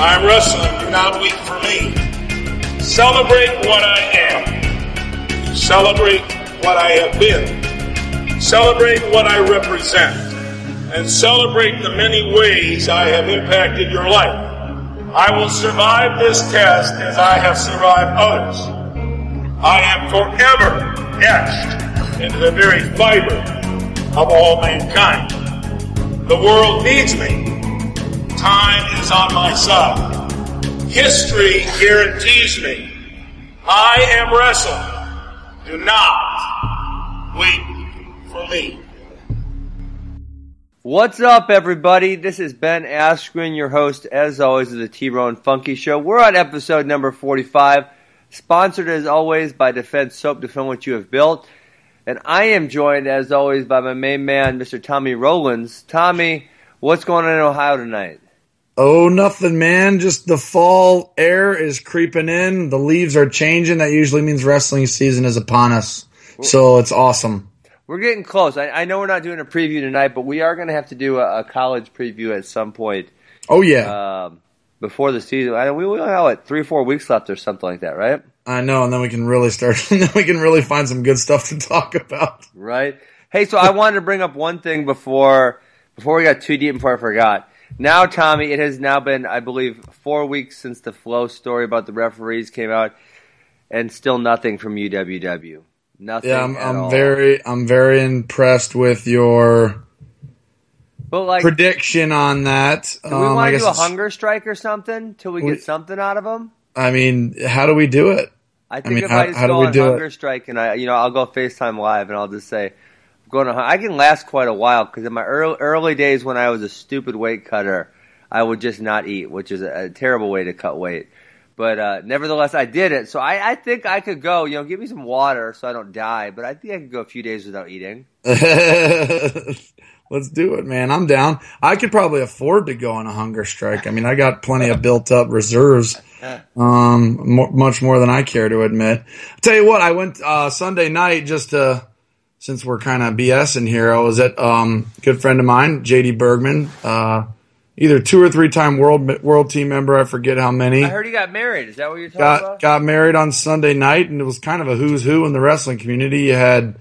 I'm wrestling. Do not weep for me. Celebrate what I am. Celebrate what I have been. Celebrate what I represent. And celebrate the many ways I have impacted your life. I will survive this test as I have survived others. I am forever etched into the very fiber of all mankind. The world needs me. Time is on my side. History guarantees me. I am wrestling. Do not wait for me. What's up, everybody? This is Ben Askren, your host, as always, of the T-Bone Funky Show. We're on episode number 45, sponsored as always by Defense Soap, defend what you have built. And I am joined, as always, by my main man, Mr. Tommy Rowlands. Tommy, what's going on in Ohio tonight? Oh, nothing, man. Just the fall air is creeping in. The leaves are changing. That usually means wrestling season is upon us. So it's awesome. We're getting close. I, I know we're not doing a preview tonight, but we are going to have to do a, a, college preview at some point. Oh yeah, um, before the season. I know we only have like three or four weeks left or something like that, right? I know, and then we can really start. then we can really find some good stuff to talk about. Right. Hey, so I wanted to bring up one thing before before we got too deep. And before I forgot. Now, Tommy, it has now been, I believe, four weeks since the Flow story about the referees came out, and still nothing from UWW. Nothing. Yeah, I'm, I'm very, I'm very impressed with your but like, prediction on that. Do we um, want to do a hunger strike or something till we, we, get something out of them? I mean, how do we do it? I think I mean, if how, I just go on hunger it? strike and I, you know, I'll go FaceTime live and I'll just say, going to. I can last quite a while because in my early early days when I was a stupid weight cutter, I would just not eat, which is a, a terrible way to cut weight. But uh, nevertheless, I did it. So I, I, think I could go. You know, give me some water so I don't die. But I think I could go a few days without eating. Let's do it, man. I'm down. I could probably afford to go on a hunger strike. I mean, I got plenty of built up reserves, um, more, much more than I care to admit. I'll tell you what, I went uh, Sunday night just to, since we're kind of BSing here. I was at um, a good friend of mine, JD Bergman. Uh, either two or three time world world team member. I forget how many. I heard he got married. Is that what you're talking got, about? Got married on Sunday night, and it was kind of a who's who in the wrestling community. You had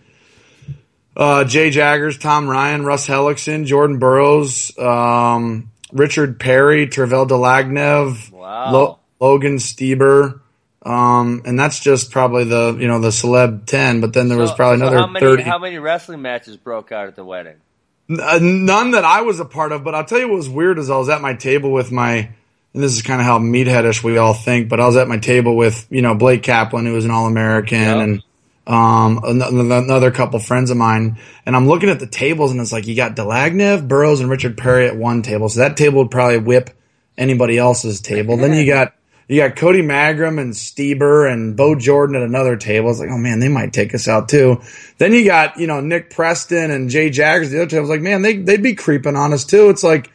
uh, J Jaggers, Tom Ryan, Russ Hellickson, Jordan Burroughs, um, Richard Perry, Tervel Dlagnev, wow. Lo- Logan Stieber. Um, and that's just probably the you know the celeb ten, but then there so, was probably so another how many, thirty. How many wrestling matches broke out at the wedding? Uh, none that I was a part of, but I'll tell you what was weird is I was at my table with my, and this is kind of how meatheadish we all think, but I was at my table with, you know, Blake Kaplan, who was an All American, yep. and um, another couple friends of mine, and I'm looking at the tables, and it's like you got Dlagnev, Burroughs, and Richard Perry at one table, so that table would probably whip anybody else's table. then you got you got Cody Magram and Stieber and Bo Jordan at another table. It's like, oh man, they might take us out too. Then you got, you know, Nick Preston and J Jaggers. The other table. was like, man, they, they'd be creeping on us too. It's like,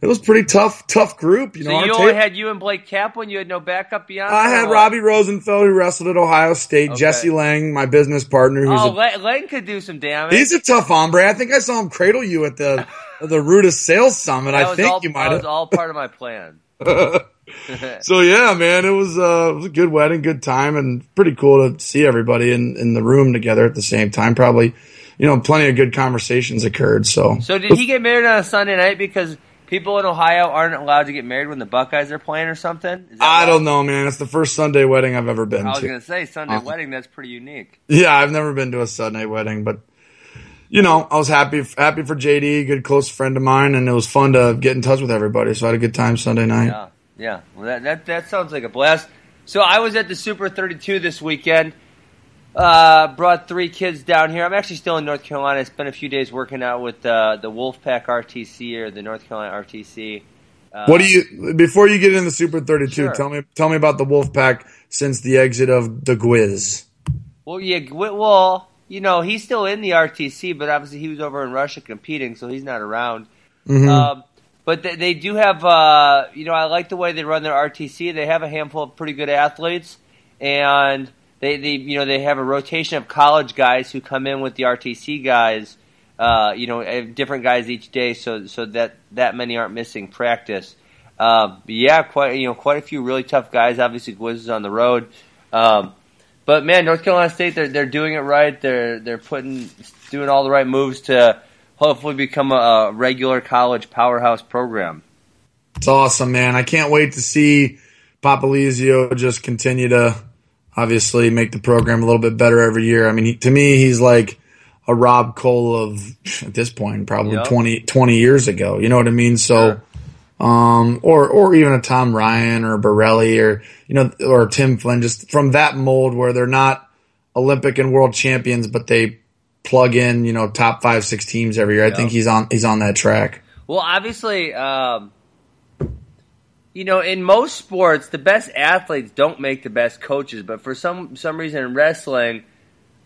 it was pretty tough, tough group. You so know, you only had you and Blake Kaplan. You had no backup beyond. I had Robbie Rosenfeld who wrestled at Ohio State. Okay. Jesse Lang, my business partner. Who's oh, a, Lang could do some damage. He's a tough hombre. I think I saw him cradle you at the the Rudis Sales Summit. I think all, you might have. That was all part of my plan. so yeah, man, it was uh, it was a good wedding, good time, and pretty cool to see everybody in in the room together at the same time. Probably, you know, plenty of good conversations occurred. So, so did he get married on a Sunday night because? People in Ohio aren't allowed to get married when the Buckeyes are playing or something. I don't know, man. It's the first Sunday wedding I've ever been to. I was gonna say Sunday uh wedding. That's pretty unique. Yeah, I've never been to a Sunday wedding, but you know, I was happy happy for JD, good close friend of mine, and it was fun to get in touch with everybody. So I had a good time Sunday night. Yeah. Yeah, well, that, that that sounds like a blast. So I was at the Super 32 this weekend. Uh, brought three kids down here. I'm actually still in North Carolina. I spent a few days working out with uh, the Wolfpack RTC or the North Carolina RTC. Uh, what do you before you get in the Super 32? Sure. Tell me tell me about the Wolfpack since the exit of the Gwiz. Well, yeah, well, you know he's still in the RTC, but obviously he was over in Russia competing, so he's not around. Mm-hmm. Um, but they, they do have, uh, you know, I like the way they run their RTC. They have a handful of pretty good athletes, and they, they you know, they have a rotation of college guys who come in with the RTC guys. Uh, you know, different guys each day, so so that that many aren't missing practice. Um, yeah, quite you know quite a few really tough guys. Obviously, Gwiz is on the road, um, but man, North Carolina State they're they're doing it right. They're they're putting doing all the right moves to hopefully become a, a regular college powerhouse program. It's awesome, man. I can't wait to see Popolizio just continue to obviously make the program a little bit better every year. I mean, he, to me, he's like a Rob Koll of at this point, probably yep. 20, 20 years ago. You know what I mean? So. Sure um, or or even a Tom Ryan or Borrelli or you know or Tim Flynn, just from that mold where they're not Olympic and world champions, but they plug in you know top five six teams every year. I think he's on he's on that track. Well, obviously, um, you know, in most sports, the best athletes don't make the best coaches, but for some some reason in wrestling.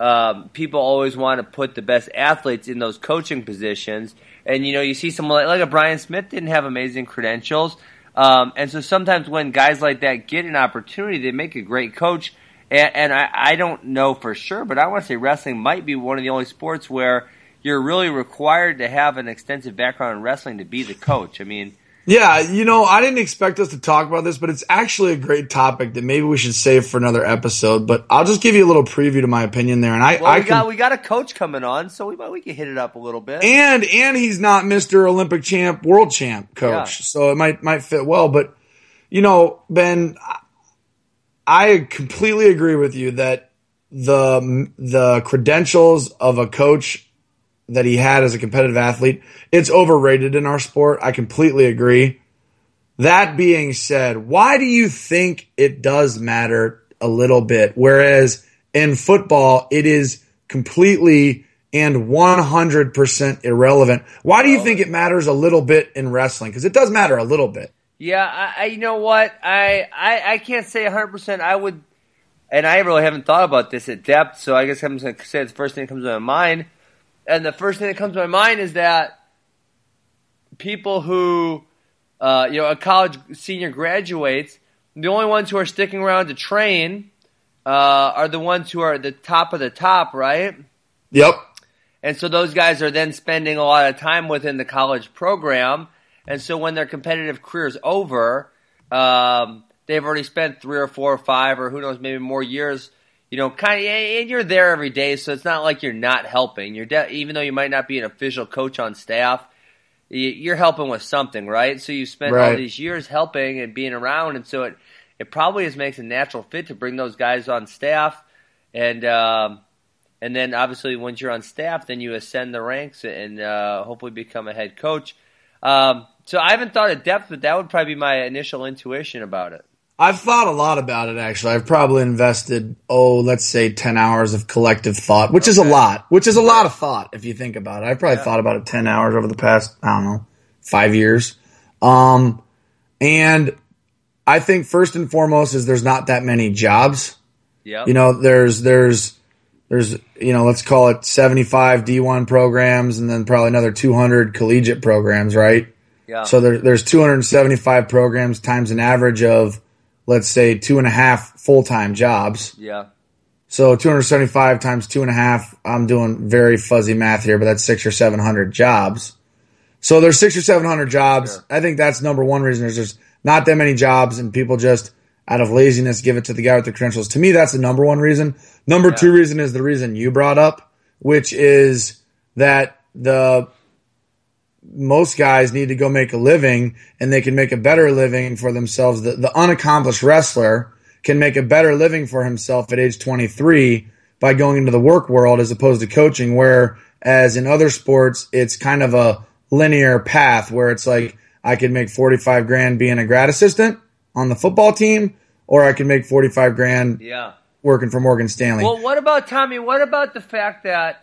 Um, people always want to put the best athletes in those coaching positions. And you know, you see someone like, like a Brian Smith didn't have amazing credentials, um, and so sometimes when guys like that get an opportunity, they make a great coach. And, and I, I don't know for sure, but I want to say wrestling might be one of the only sports where you're really required to have an extensive background in wrestling to be the coach. I mean, yeah, you know, I didn't expect us to talk about this, but it's actually a great topic that maybe we should save for another episode. But I'll just give you a little preview to my opinion there. And I, well, I we got we got a coach coming on, so we we can hit it up a little bit. And and he's not Mister Olympic champ, world champ coach, yeah. so it might might fit well. But you know, Ben, I completely agree with you that the the credentials of a coach that he had as a competitive athlete, it's overrated in our sport. I completely agree. That being said, why do you think it does matter a little bit? Whereas in football, it is completely and 100% irrelevant. Why do you think it matters a little bit in wrestling? Because it does matter a little bit. Yeah, I, I you know what? I, I, I can't say 100%. I would, and I really haven't thought about this at depth, so I guess I'm going to say it's the first thing that comes to my mind and the first thing that comes to my mind is that people who, uh, you know, a college senior graduates, the only ones who are sticking around to train uh, are the ones who are at the top of the top, right? Yep. And so those guys are then spending a lot of time within the college program. And so when their competitive career is over, um, they've already spent three or four or five or who knows, maybe more years you know, kind of, and you're there every day, so it's not like you're not helping. You're de- even though you might not be an official coach on staff, you're helping with something, right? So you spent right. all these years helping and being around, and so it it probably just makes a natural fit to bring those guys on staff, and um, and then obviously once you're on staff, then you ascend the ranks and uh, hopefully become a head coach. Um, so I haven't thought of depth, but that would probably be my initial intuition about it. I've thought a lot about it actually. I've probably invested, oh, let's say 10 hours of collective thought, which okay. is a lot, which is a lot of thought if you think about it. I've probably yeah. thought about it 10 hours over the past, I don't know, five years. Um, and I think first and foremost is there's not that many jobs. Yeah. You know, there's, there's, there's, you know, let's call it 75 D1 programs and then probably another 200 collegiate programs, right? Yeah. So there, there's 275 programs times an average of let's say two and a half full time jobs. Yeah. So 275 times two and a half, I'm doing very fuzzy math here, but that's six or 700 jobs. So there's six or 700 jobs. Sure. I think that's number one reason. There's just not that many jobs and people just out of laziness give it to the guy with the credentials. To me, that's the number one reason. Number yeah. two reason is the reason you brought up, which is that the most guys need to go make a living and they can make a better living for themselves. The, the unaccomplished wrestler can make a better living for himself at age 23 by going into the work world as opposed to coaching, whereas in other sports, it's kind of a linear path where it's like, I could make 45 grand being a grad assistant on the football team, or I could make 45 grand yeah. working for Morgan Stanley. Well, what about Tommy? What about the fact that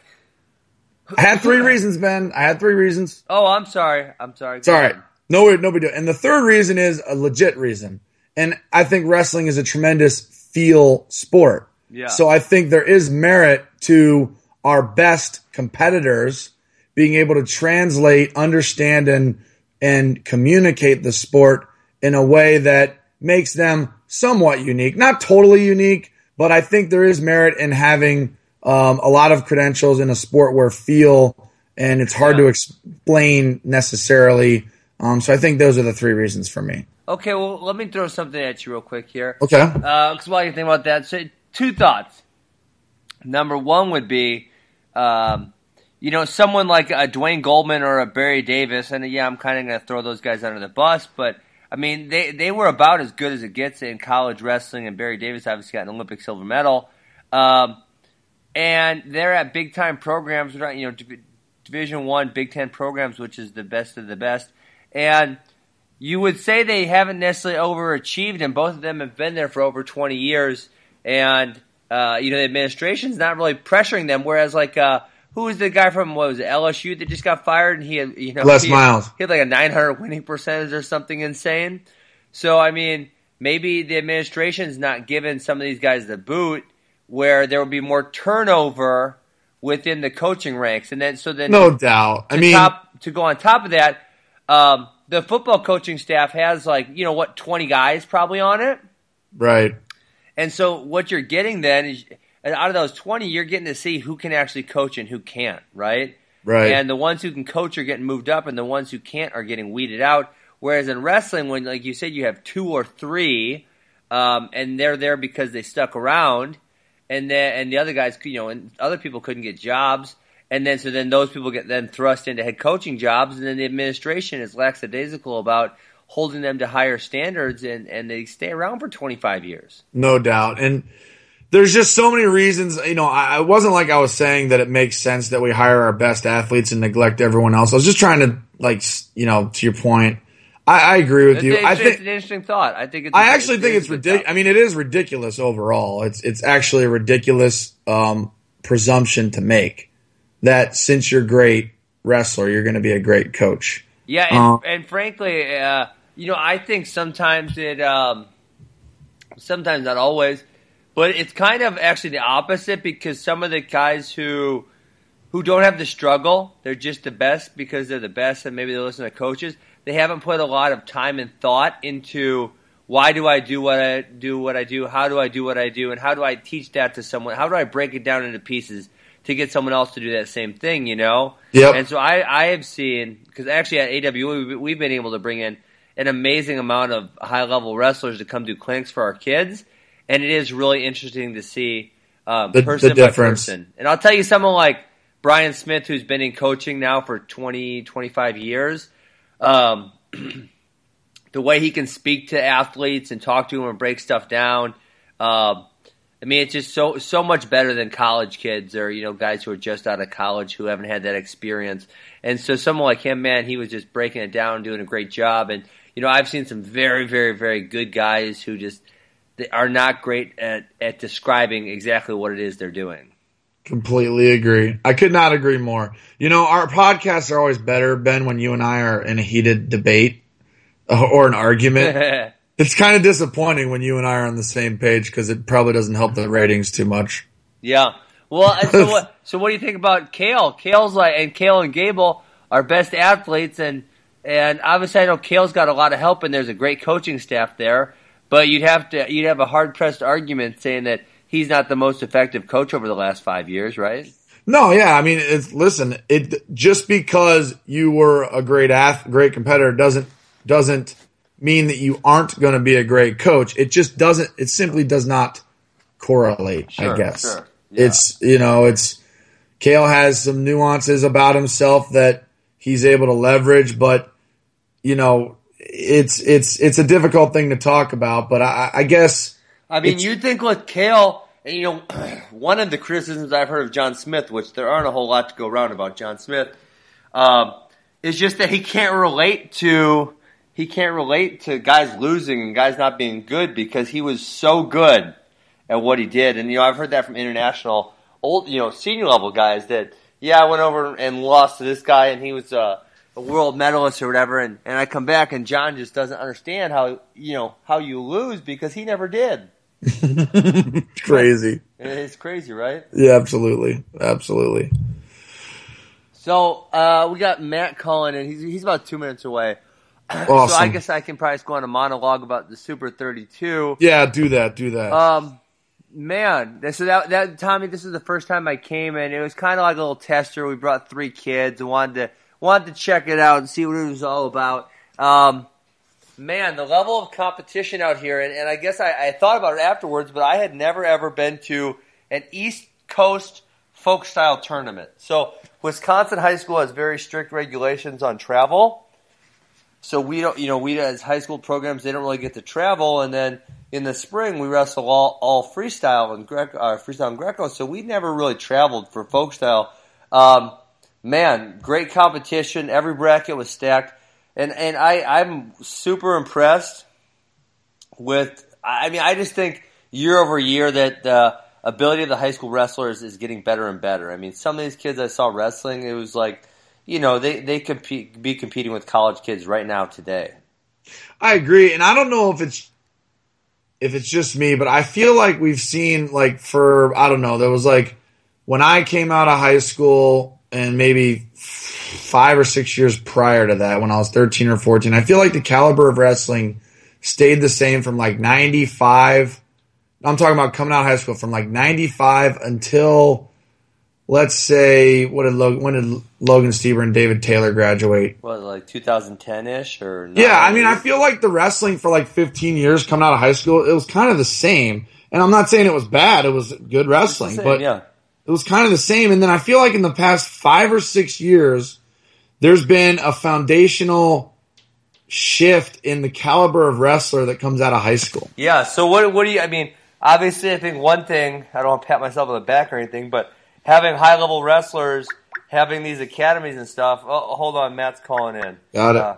I had three reasons, Ben. I had three reasons. Oh, I'm sorry. I'm sorry. It's all right. No, no big deal. And the third reason is a legit reason. And I think wrestling is a tremendous feel sport. Yeah. So I think there is merit to our best competitors being able to translate, understand, and and communicate the sport in a way that makes them somewhat unique. Not totally unique, but I think there is merit in having um, a lot of credentials in a sport where feel and it's hard yeah. to explain necessarily. Um, so I think those are the three reasons for me. Okay, well, let me throw something at you real quick here. Okay. Because uh, while you think about that, so two thoughts. Number one would be, um, you know, someone like a Duane Goldman or a Barry Davis, and yeah, I'm kind of going to throw those guys under the bus, but I mean, they they were about as good as it gets in college wrestling, and Barry Davis obviously got an Olympic silver medal. Um, and they're at big time programs, you know, Division One, Big Ten programs, which is the best of the best. And you would say they haven't necessarily overachieved, and both of them have been there for over 20 years. And uh, you know, the administration's not really pressuring them. Whereas, like, uh, who was the guy from what was it, LSU that just got fired, and he had you know Les he Miles. He had like a 900 winning percentage or something insane. So I mean, maybe the administration's not giving some of these guys the boot, where there will be more turnover within the coaching ranks, and then so then no to, doubt. I mean, top, to go on top of that, um, the football coaching staff has like you know what 20 guys probably on it, right? And so what you're getting then is out of those 20, you're getting to see who can actually coach and who can't, right? Right. And the ones who can coach are getting moved up, and the ones who can't are getting weeded out. Whereas in wrestling, when like you said, you have two or three, um, and they're there because they stuck around, and then and the other guys, you know, and other people couldn't get jobs, and then so then those people get then thrust into head coaching jobs, and then the administration is lackadaisical about holding them to higher standards, and and they stay around for 25 years. No doubt, and there's just so many reasons. You know, I, it wasn't like I was saying that it makes sense that we hire our best athletes and neglect everyone else. I was just trying to, like, you know, to your point. I, I agree with it's, you. I think it's an interesting thought. I think. It's I actually think it's ridiculous. I mean, it is ridiculous overall. It's it's actually a ridiculous um, presumption to make that since you're a great wrestler, you're going to be a great coach. Yeah, and, um, and frankly, uh, you know, I think sometimes it, um, sometimes not always but it's kind of actually the opposite because some of the guys who who don't have the struggle, they're just the best because they're the best and maybe they listen to coaches. They haven't put a lot of time and thought into why do I do what I do what I do? How do I do what I do? And how do I teach that to someone? How do I break it down into pieces to get someone else to do that same thing, you know? Yep. And so I, I have seen, because actually at AW, we've been able to bring in an amazing amount of high level wrestlers to come do clinics for our kids and it is really interesting to see um, the, person the by difference. person. And I'll tell you, someone like Brian Smith, who's been in coaching now for 20, 25 years, um, the way he can speak to athletes and talk to them and break stuff down. Uh, I mean, it's just so so much better than college kids or you know guys who are just out of college who haven't had that experience. And so someone like him, man, he was just breaking it down, doing a great job. And you know, I've seen some very, very, very good guys who just are not great at, at describing exactly what it is they're doing. Completely agree. I could not agree more. You know, our podcasts are always better, Ben, when you and I are in a heated debate uh, or an argument. it's kind of disappointing when you and I are on the same page because it probably doesn't help the ratings too much. Yeah. Well, so what? So what do you think about Cael? Cael's like, and Cael and Gable are best athletes, and and obviously I know Cael's got a lot of help, and there's a great coaching staff there. But you'd have to you'd have a hard pressed argument saying that he's not the most effective coach over the last five years, right? No, yeah, I mean, it's listen. It just because you were a great ath, great competitor doesn't doesn't mean that you aren't going to be a great coach. It just doesn't. It simply does not correlate. Sure, I guess sure. yeah. it's you know it's Cael has some nuances about himself that he's able to leverage, but you know it's it's it's a difficult thing to talk about, but I, I guess. I mean, you'd think with Cael, you know, one of the criticisms I've heard of John Smith, which there aren't a whole lot to go around about John Smith, um, is just that he can't relate to he can't relate to guys losing and guys not being good because he was so good at what he did. And you know, I've heard that from international old, you know, senior level guys that yeah, I went over and lost to this guy and he was uh a world medalist or whatever, and, and I come back and John just doesn't understand how you know how you lose because he never did. crazy. It's crazy, right? Yeah, absolutely, absolutely. So uh, we got Matt calling, and he's he's about two minutes away. Awesome. so I guess I can probably go on a monologue about the Super Thirty Two. Yeah, do that, do that. Um, man, so that that Tommy, this is the first time I came in. It was kind of like a little tester. We brought three kids and wanted to wanted to check it out and see what it was all about. Um, Man, the level of competition out here, and, and I guess I, I thought about it afterwards, but I had never ever been to an East Coast folk style tournament. So Wisconsin high school has very strict regulations on travel. So we don't, you know, we as high school programs, they don't really get to travel. And then in the spring, we wrestle all, all freestyle and Greco, uh, freestyle and Greco. So we never really traveled for folk style. Um, man, great competition. Every bracket was stacked. And, and I, I'm super impressed with, I mean, I just think year over year that, the ability of the high school wrestlers is getting better and better. I mean, some of these kids I saw wrestling, it was like, you know, they they compete be competing with college kids right now today. I agree, and I don't know if it's if it's just me, but I feel like we've seen like for I don't know, there was like when I came out of high school and maybe five or six years prior to that, when I was thirteen or fourteen, I feel like the caliber of wrestling stayed the same from like ninety five I'm talking about coming out of high school from like 95 until let's say what did Logan, when did Logan Stieber and David Taylor graduate? What like 2010 ish or yeah? I mean, I feel like the wrestling for like 15 years coming out of high school, it was kind of the same. And I'm not saying it was bad; it was good wrestling, same, but yeah. it was kind of the same. And then I feel like in the past five or six years, there's been a foundational shift in the caliber of wrestler that comes out of high school. Yeah. So what? What do you? I mean obviously, I think one thing, I don't want to pat myself on the back or anything, but having high level wrestlers, having these academies and stuff. Oh, hold on, Matt's calling in. Got it. Uh,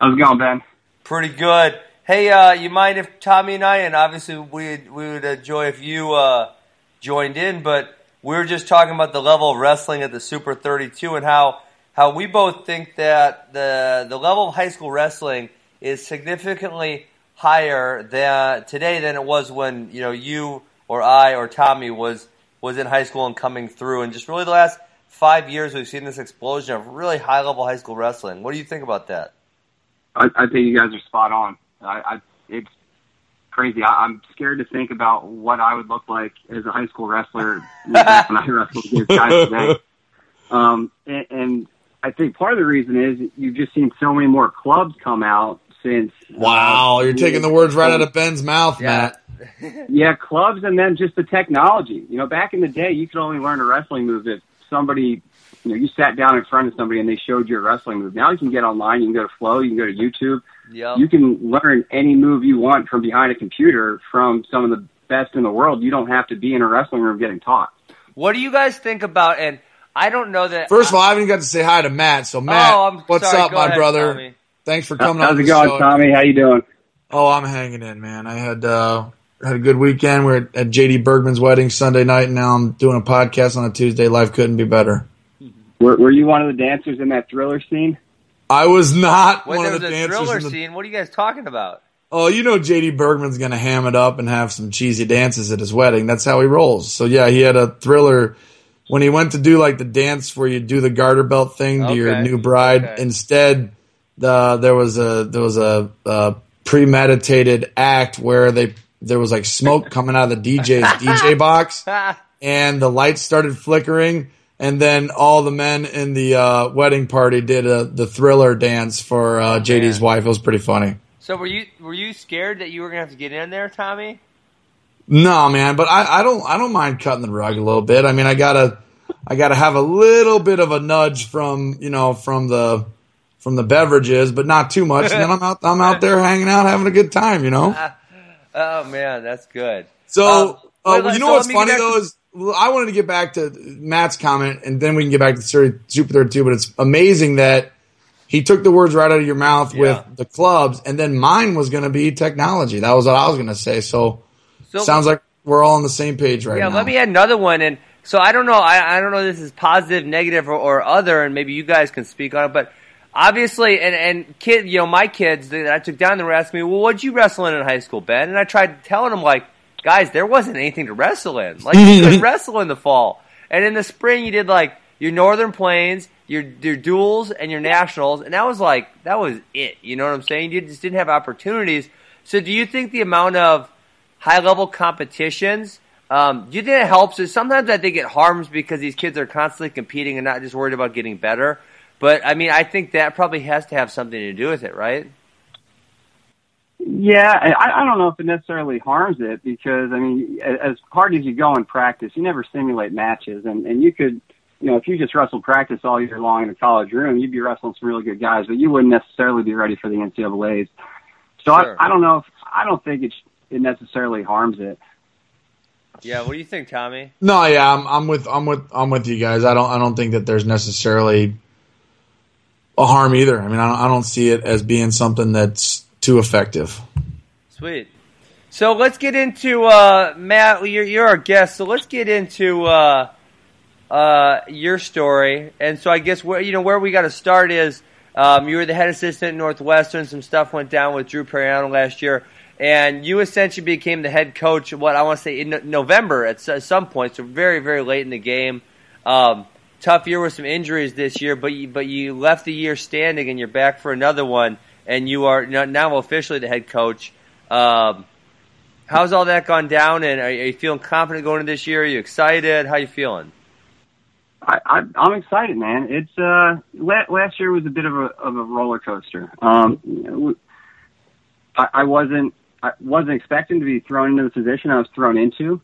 How's it going, Ben? Pretty good. Hey, uh, you mind if Tommy and I, and obviously we we would enjoy if you uh, joined in, but we were just talking about the level of wrestling at the Super 32 and how how we both think that the the level of high school wrestling is significantly higher than today than it was when you know you or I or Tommy was was in high school and coming through, and just really the last five years we've seen this explosion of really high level high school wrestling. What do you think about that? I, I think you guys are spot on. I, I it's crazy. I, I'm scared to think about what I would look like as a high school wrestler when I wrestled against guys today. Um, and, and I think part of the reason is you've just seen so many more clubs come out since. Wow, uh, you're taking the words right out of Ben's mouth, yeah. Matt. yeah, clubs and then just the technology. You know, back in the day, you could only learn a wrestling move if somebody, you know, you sat down in front of somebody and they showed you a wrestling move. Now you can get online, you can go to Flow, you can go to YouTube. Yep. You can learn any move you want from behind a computer from some of the best in the world. You don't have to be in a wrestling room getting taught. What do you guys think about and I don't know that. First of all, I haven't got to say hi to Matt. So Matt, oh, what's sorry, up, my ahead, brother? Tommy. Thanks for coming How's on. How's it going, show. Tommy? How you doing? Oh, I'm hanging in, man. I had uh, had a good weekend. We are at JD Bergman's wedding Sunday night, and now I'm doing a podcast on a Tuesday. Life couldn't be better. Were, were you one of the dancers in that thriller scene? I was not Wait, one of the dancers. Thriller in the scene. What are you guys talking about? Oh, you know JD Bergman's gonna ham it up and have some cheesy dances at his wedding. That's how he rolls. So yeah, he had a thriller when he went to do like the dance where you do the garter belt thing to your new bride. Okay. Instead, the there was a there was a, a premeditated act where they there was like smoke coming out of the DJ's DJ box, and the lights started flickering, and then all the men in the uh, wedding party did a, the thriller dance for uh, JD's wife. It was pretty funny. So were you were you scared that you were gonna have to get in there, Tommy? No, man, but I, I don't I don't mind cutting the rug a little bit. I mean, I gotta I gotta have a little bit of a nudge from you know from the from the beverages, but not too much. And then I'm out, I'm out there hanging out, having a good time, you know. oh man, that's good. So, uh, uh, you know so what's funny though is I wanted to get back to Matt's comment, and then we can get back to Super Thirty Two. But it's amazing that he took the words right out of your mouth yeah. with the clubs, and then mine was going to be technology. That was what I was going to say. So, so, sounds like we're all on the same page right yeah, now. let me add another one. And so I don't know. I, I don't know if this is positive, negative, or, or other, and maybe you guys can speak on it. But obviously, and and kid, you know, my kids that I took down, they were asking me, "Well, what'd you wrestle in in high school, Ben?" And I tried telling them, like, guys, there wasn't anything to wrestle in. Like, you could wrestle in the fall, and in the spring, you did like your Northern Plains, your your duels and your nationals, and that was like that was it. You know what I'm saying? You just didn't have opportunities. So, do you think the amount of high level competitions? Um, do you think it helps? Sometimes I think it harms because these kids are constantly competing and not just worried about getting better. But I mean, I think that probably has to have something to do with it, right? Yeah, I, I don't know if it necessarily harms it because I mean, as hard as you go in practice, you never simulate matches, and and you could, you know, if you just wrestle practice all year long in a college room, you'd be wrestling some really good guys, but you wouldn't necessarily be ready for the NCAA's. So sure. I, I don't know if I don't think it it necessarily harms it. Yeah, what do you think, Tommy? No, yeah, I'm, I'm with I'm with I'm with you guys. I don't I don't think that there's necessarily a harm either. I mean, I don't, I don't see it as being something that's too effective. Sweet. So let's get into uh, Matt. You're, you're our guest, so let's get into uh, uh, your story. And so I guess where you know where we got to start is um, you were the head assistant at Northwestern. Some stuff went down with Drew Pariano last year, and you essentially became the head coach. What I want to say in November at some point, so very very late in the game. Um, tough year with some injuries this year, but you, but you left the year standing, and you're back for another one and you are now officially the head coach. Um, how's all that gone down? And are, you feeling confident going into this year? Are you excited? How you feeling? I, I'm excited, man. It's uh, last year was a bit of a of a roller coaster. Um, I, I wasn't I wasn't expecting to be thrown into the position I was thrown into,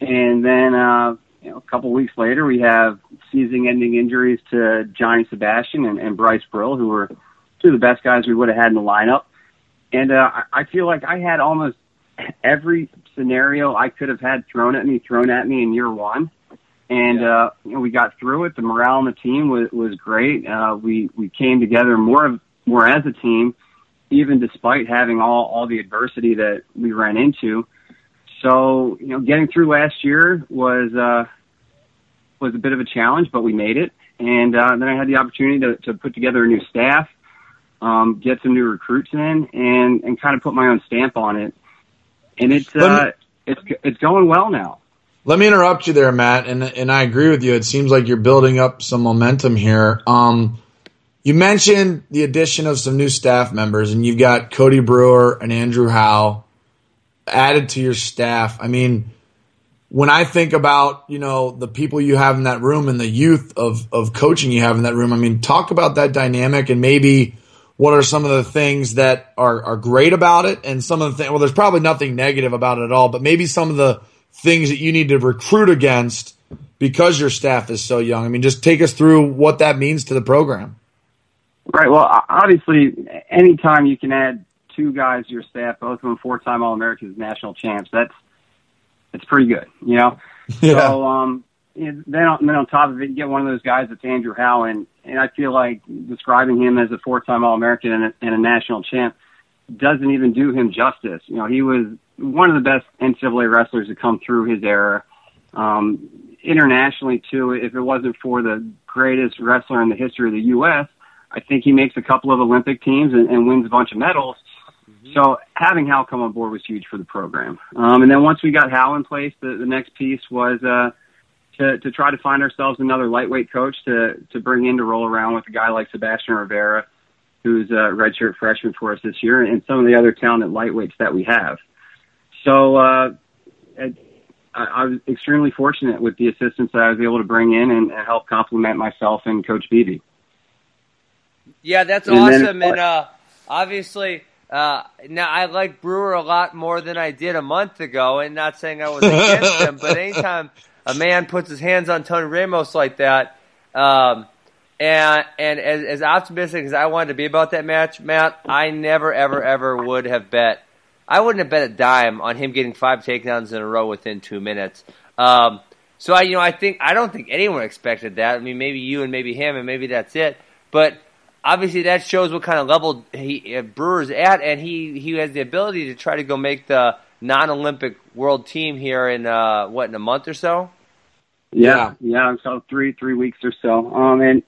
and then uh, you know, a couple weeks later, we have season-ending injuries to Johnny Sebastian and, and Bryce Brill, who were two of the best guys we would have had in the lineup. And uh, I feel like I had almost every scenario I could have had thrown at me, thrown at me in year one. And yeah. uh, you know, we got through it. The morale on the team was was great. Uh, we we came together more of more as a team, even despite having all all the adversity that we ran into. So you know, getting through last year was uh, was a bit of a challenge, but we made it. And uh, then I had the opportunity to, to put together a new staff um, get some new recruits in, and and kind of put my own stamp on it. And it's uh, it's it's going well now. Let me interrupt you there, Matt, and and I agree with you. It seems like you're building up some momentum here. Um, you mentioned the addition of some new staff members, and you've got Cody Brewer and Andrew Howe added to your staff. I mean, when I think about you know the people you have in that room and the youth of of coaching you have in that room, I mean, talk about that dynamic and maybe what are some of the things that are, are great about it and some of the things, well, there's probably nothing negative about it at all, but maybe some of the things that you need to recruit against because your staff is so young. I mean, just take us through what that means to the program. Right. Well, obviously, anytime you can add two guys to your staff, both of them four-time All-Americans, national champs, that's it's pretty good, you know. Yeah. So, um, then on, then on top of it, you get one of those guys that's Andrew Howe, and, and I feel like describing him as a four-time All-American and a, and a national champ doesn't even do him justice. You know, he was one of the best NCAA wrestlers to come through his era. Um, internationally too, if it wasn't for the greatest wrestler in the history of the U.S., I think he makes a couple of Olympic teams and, and wins a bunch of medals. Mm-hmm. So having Howe come on board was huge for the program. Um, and then once we got Howe in place, the, the next piece was, uh, to, to try to find ourselves another lightweight coach to, to bring in to roll around with a guy like Sebastian Rivera, who's a redshirt freshman for us this year, and some of the other talented lightweights that we have. So uh, I, I was extremely fortunate with the assistance that I was able to bring in and, and help complement myself and Coach Beebe. Yeah, that's and awesome. Then, and uh, obviously, uh, now I like Brewer a lot more than I did a month ago, and not saying I was against him, but anytime a man puts his hands on Tony Ramos like that, um, and and as, as optimistic as I wanted to be about that match, Matt, I never ever ever would have bet. I wouldn't have bet a dime on him getting five takedowns in a row within two minutes. Um, so I, you know, I think I don't think anyone expected that. I mean, maybe you and maybe him, and maybe that's it. But obviously, that shows what kind of level he uh, Brewer's at, and he he has the ability to try to go make the non-Olympic world team here in uh, what in a month or so. Yeah, yeah. So three three weeks or so. Um, and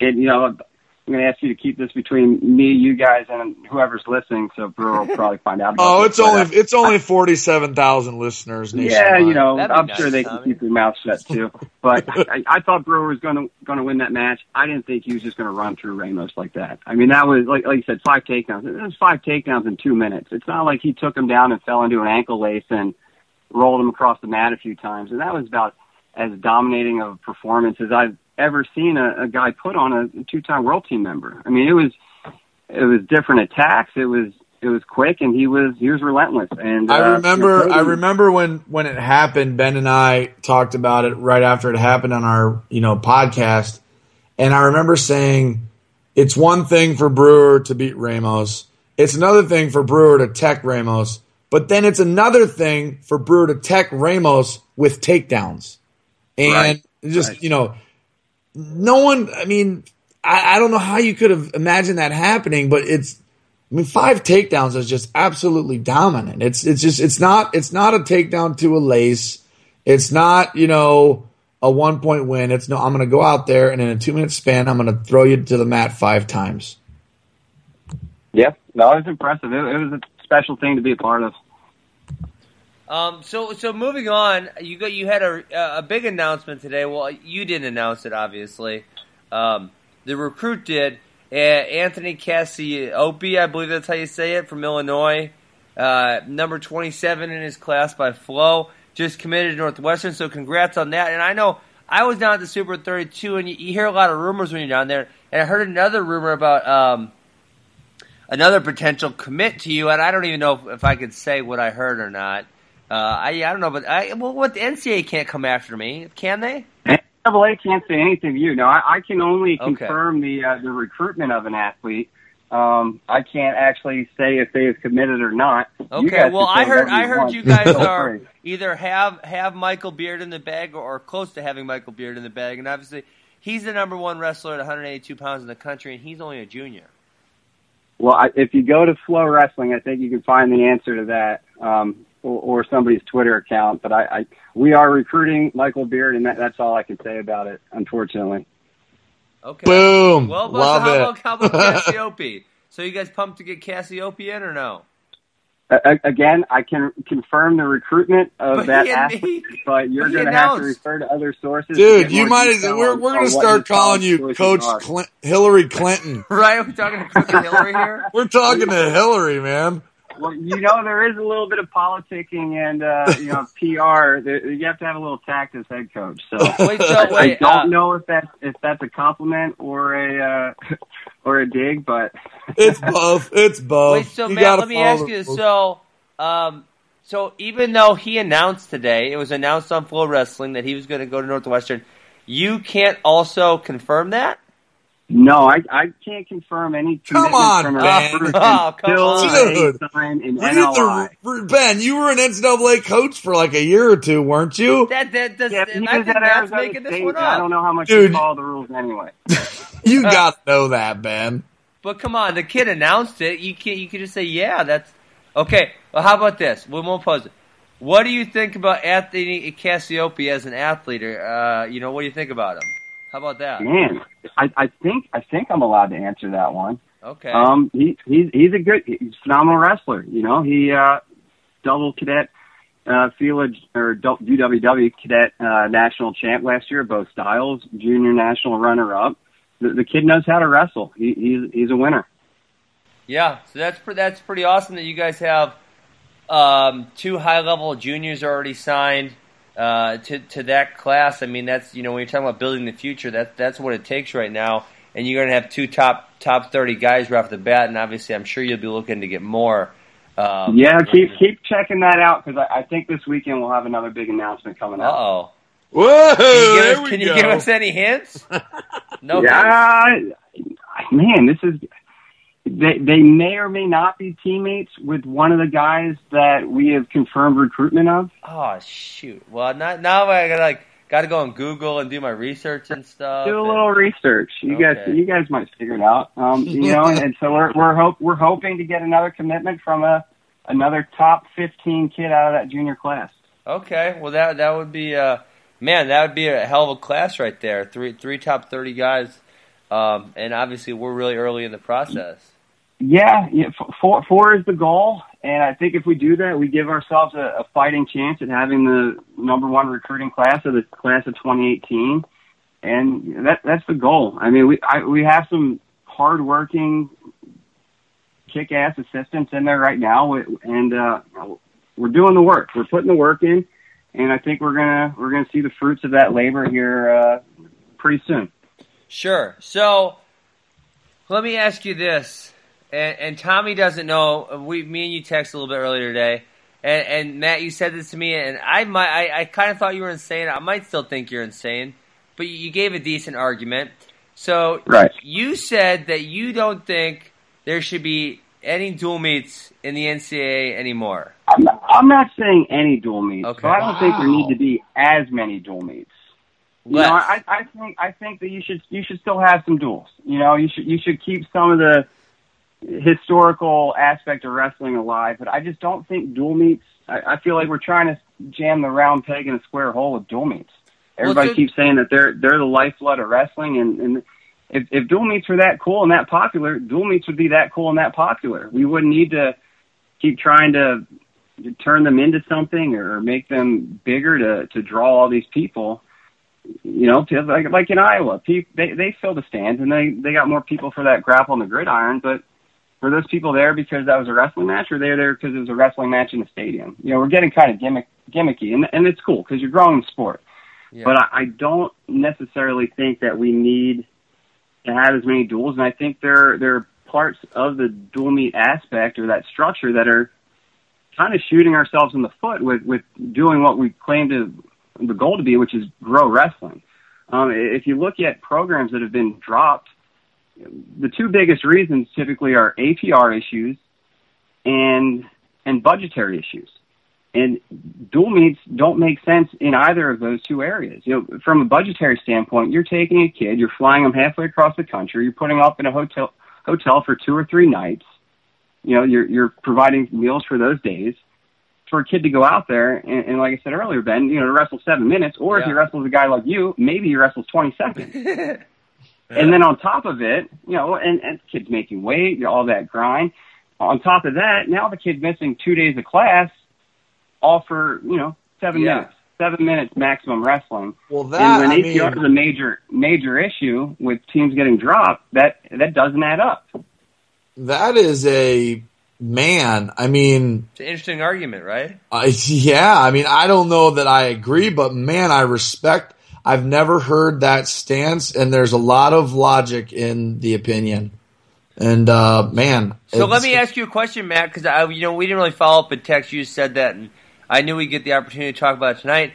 and you know, I'm going to ask you to keep this between me, you guys, and whoever's listening. So Brewer will probably find out. oh, it's only it's only forty seven thousand listeners. Yeah, you know, I'm nice, sure they Tommy. can keep their mouth shut too. But I, I thought Brewer was going to going to win that match. I didn't think he was just going to run through Ramos like that. I mean, that was like like you said, five takedowns. It was five takedowns in two minutes. It's not like he took him down and fell into an ankle lace and rolled him across the mat a few times. And that was about as dominating of a performance as I've ever seen a, a guy put on a two-time world team member. I mean, it was it was different attacks. It was it was quick, and he was he was relentless. And uh, I remember, you know, I remember when when it happened. Ben and I talked about it right after it happened on our you know podcast, and I remember saying it's one thing for Brewer to beat Ramos, it's another thing for Brewer to tech Ramos, but then it's another thing for Brewer to tech Ramos with takedowns, and right. just right. you know, no one. I mean, I, I don't know how you could have imagined that happening, but it's I mean, five takedowns is just absolutely dominant. It's it's just it's not it's not a takedown to a lace. It's not you know a one point win. It's no. I'm going to go out there and in a two minute span, I'm going to throw you to the mat five times. Yeah, no, it was impressive. It, it was a special thing to be a part of. Um, so so moving on, you got you had a a big announcement today. Well, you didn't announce it, obviously. Um, the recruit did Anthony Cassioppi, I believe that's how you say it, from Illinois. Uh, number 27 in his class by Flow. Just committed to Northwestern, so congrats on that. And I know I was down at the Super 32, and you, you hear a lot of rumors when you're down there. And I heard another rumor about um, another potential commit to you, and I don't even know if, if I could say what I heard or not. Uh, I, I don't know, but I, well, what the NCAA can't come after me, can they? NCAA can't say anything to you. No, I, I can only okay. confirm the uh, the recruitment of an athlete. Um, I can't actually say if they have committed or not. Okay, well, I heard I heard you guys are either have have Michael Beard in the bag or, or close to having Michael Beard in the bag, and obviously he's the number one wrestler at 182 pounds in the country, and he's only a junior. Well, I, if you go to Flow Wrestling, I think you can find the answer to that. Um, or, or somebody's Twitter account. But I, I we are recruiting Michael Beard, and that, that's all I can say about it. Unfortunately. Okay. Boom. Well, but Love how, it. About, how about Cassioppi? so you guys pumped to get Cassioppi in or no? Uh, again, I can confirm the recruitment of but that athlete, but you're going to have to refer to other sources. Dude, you might. We're we're going to start calling you Coach Hillary Clinton. right? We're talking to Hillary here. we're talking to Hillary, man. Well, you know, there is a little bit of politicking and uh, you know PR. You have to have a little tact as head coach. So, wait, so wait, I don't uh, know if that's if that's a compliment or a uh, or a dig, but it's both. It's both. Wait, so you Matt, let me ask you. So, um, so even though he announced today, it was announced on Flow Wrestling that he was going to go to Northwestern. You can't also confirm that. No, I I can't confirm any. Come on, from Ben. Oh, come on. Dude, the, Ben, you were an NCAA coach for like a year or two, weren't you? That that does. Yeah, I think that's making this one up. I don't know how much Dude, you follow the rules anyway. you uh, got to know that, Ben. But come on, the kid announced it. You can you can just say, yeah, that's okay. Well, how about this? We won't pose it. What do you think about Anthony Cassioppi as an athlete? Or, uh, you know, what do you think about him? How about that? Man, I, I think I think I'm allowed to answer that one. Okay. Um, he he's he's a good, he's a phenomenal wrestler. You know, he uh, double cadet uh, FILA or UWW cadet uh, national champ last year, both styles, junior national runner up. The, the kid knows how to wrestle. He, he's he's a winner. Yeah, so that's that's pretty awesome that you guys have um, two high level juniors already signed uh, to to that class. I mean, that's you know when you're talking about building the future, that that's what it takes right now. And you're going to have two top top thirty guys right off the bat, and obviously, I'm sure you'll be looking to get more. Um, yeah, keep keep checking that out because I, I, think this weekend we'll have another big announcement coming out. oh. Whoa! Can you, give, us, can you give us any hints? no. Yeah, man, this is they they may or may not be teammates with one of the guys that we have confirmed recruitment of. Oh shoot! Well, not, now I got like got to go on Google and do my research and stuff. Do a and, little research. You okay. guys, you guys might figure it out. Um, you know, and, and so we're we're hope we're hoping to get another commitment from a another top fifteen kid out of that junior class. Okay, well that that would be uh man that would be a hell of a class right there. Three three top thirty guys, um, and obviously we're really early in the process. Yeah, yeah, four four is the goal, and I think if we do that, we give ourselves a, a fighting chance at having the number one recruiting class of the class of 2018, and that that's the goal. I mean, we I, we have some hardworking, kick-ass assistants in there right now, and uh, we're doing the work. We're putting the work in, and I think we're gonna we're gonna see the fruits of that labor here uh, pretty soon. Sure. So, let me ask you this and, and Tommy doesn't know. We, me and you texted a little bit earlier today, and, and Matt, you said this to me, and I might, I, I kind of thought you were insane. I might still think you're insane, but you gave a decent argument. So right. you said that you don't think there should be any dual meets in the NCAA anymore. I'm not, I'm not saying any dual meets, okay. but I don't wow. think there need to be as many dual meets. You know, I, I think I think that you should you should still have some duels. You know, you should you should keep some of the historical aspect of wrestling alive, but I just don't think dual meets. I, I feel like we're trying to jam the round peg in a square hole with dual meets. Everybody well, keeps saying that they're they're the lifeblood of wrestling, and, and if, if dual meets were that cool and that popular, dual meets would be that cool and that popular. We wouldn't need to keep trying to turn them into something or make them bigger to to draw all these people you know, like like in Iowa, people, they they fill the stands and they they got more people for that grapple on the gridiron. But were those people there because that was a wrestling match, or they were there because it was a wrestling match in the stadium? You know, we're getting kind of gimmick gimmicky, and and it's cool because you're growing the sport. Yeah. But I, I don't necessarily think that we need to have as many duels, and I think there there are parts of the dual meet aspect or that structure that are kind of shooting ourselves in the foot with with doing what we claim to the goal to be, which is grow wrestling. Um, if you look at programs that have been dropped, the two biggest reasons typically are APR issues and and budgetary issues. And dual meets don't make sense in either of those two areas. You know, from a budgetary standpoint, you're taking a kid, you're flying them halfway across the country, you're putting up in a hotel hotel for two or three nights. You know, you're you're providing meals for those days for a kid to go out there and, and like I said earlier, Ben, you know, to wrestle seven minutes, or yeah. if he wrestles a guy like you, maybe he wrestles twenty seconds. and then on top of it, you know, and, and kids making weight, all that grind. On top of that, now the kid's missing two days of class, all for you know seven yeah. minutes, seven minutes maximum wrestling. Well, that and when I APR mean, is a major major issue with teams getting dropped, that that doesn't add up. That is a man, I mean, it's an interesting argument, right? Uh, yeah, I mean, I don't know that I agree, but man, I respect. I've never heard that stance, and there's a lot of logic in the opinion. And uh, man, so let me ask you a question, Matt, because I, you know, we didn't really follow up in text. You said that, and I knew we'd get the opportunity to talk about it tonight.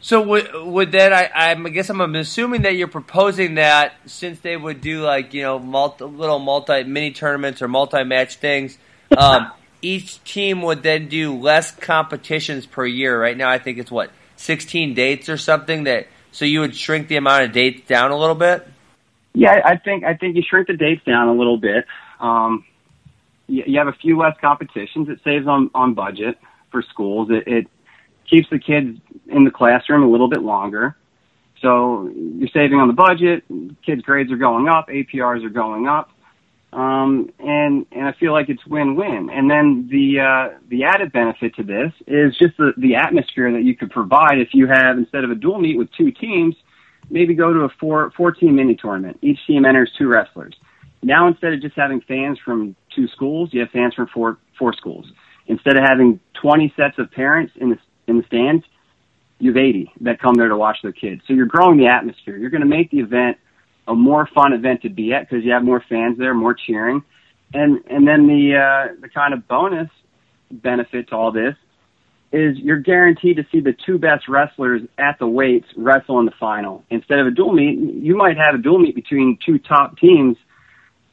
So would would that I, I guess I'm assuming that you're proposing that since they would do like you know multi, little multi mini tournaments or multi match things um, each team would then do less competitions per year. Right now, I think it's what 16 dates or something. That so you would shrink the amount of dates down a little bit. Yeah, I think I think you shrink the dates down a little bit. Um, you, you have a few less competitions. It saves on on budget for schools. It, it keeps the kids in the classroom a little bit longer. So you're saving on the budget. Kids' grades are going up. APRs are going up. Um, and and I feel like it's win-win. And then the uh, the added benefit to this is just the the atmosphere that you could provide if you have instead of a dual meet with two teams, maybe go to a four four team mini tournament. Each team enters two wrestlers. Now instead of just having fans from two schools, you have fans from four four schools. Instead of having 20 sets of parents in the in the stands, you have 80 that come there to watch their kids. So you're growing the atmosphere. You're going to make the event a more fun event to be at because you have more fans there, more cheering, and and then the uh, the kind of bonus benefit to all this is you're guaranteed to see the two best wrestlers at the weights wrestle in the final. Instead of a dual meet, you might have a dual meet between two top teams,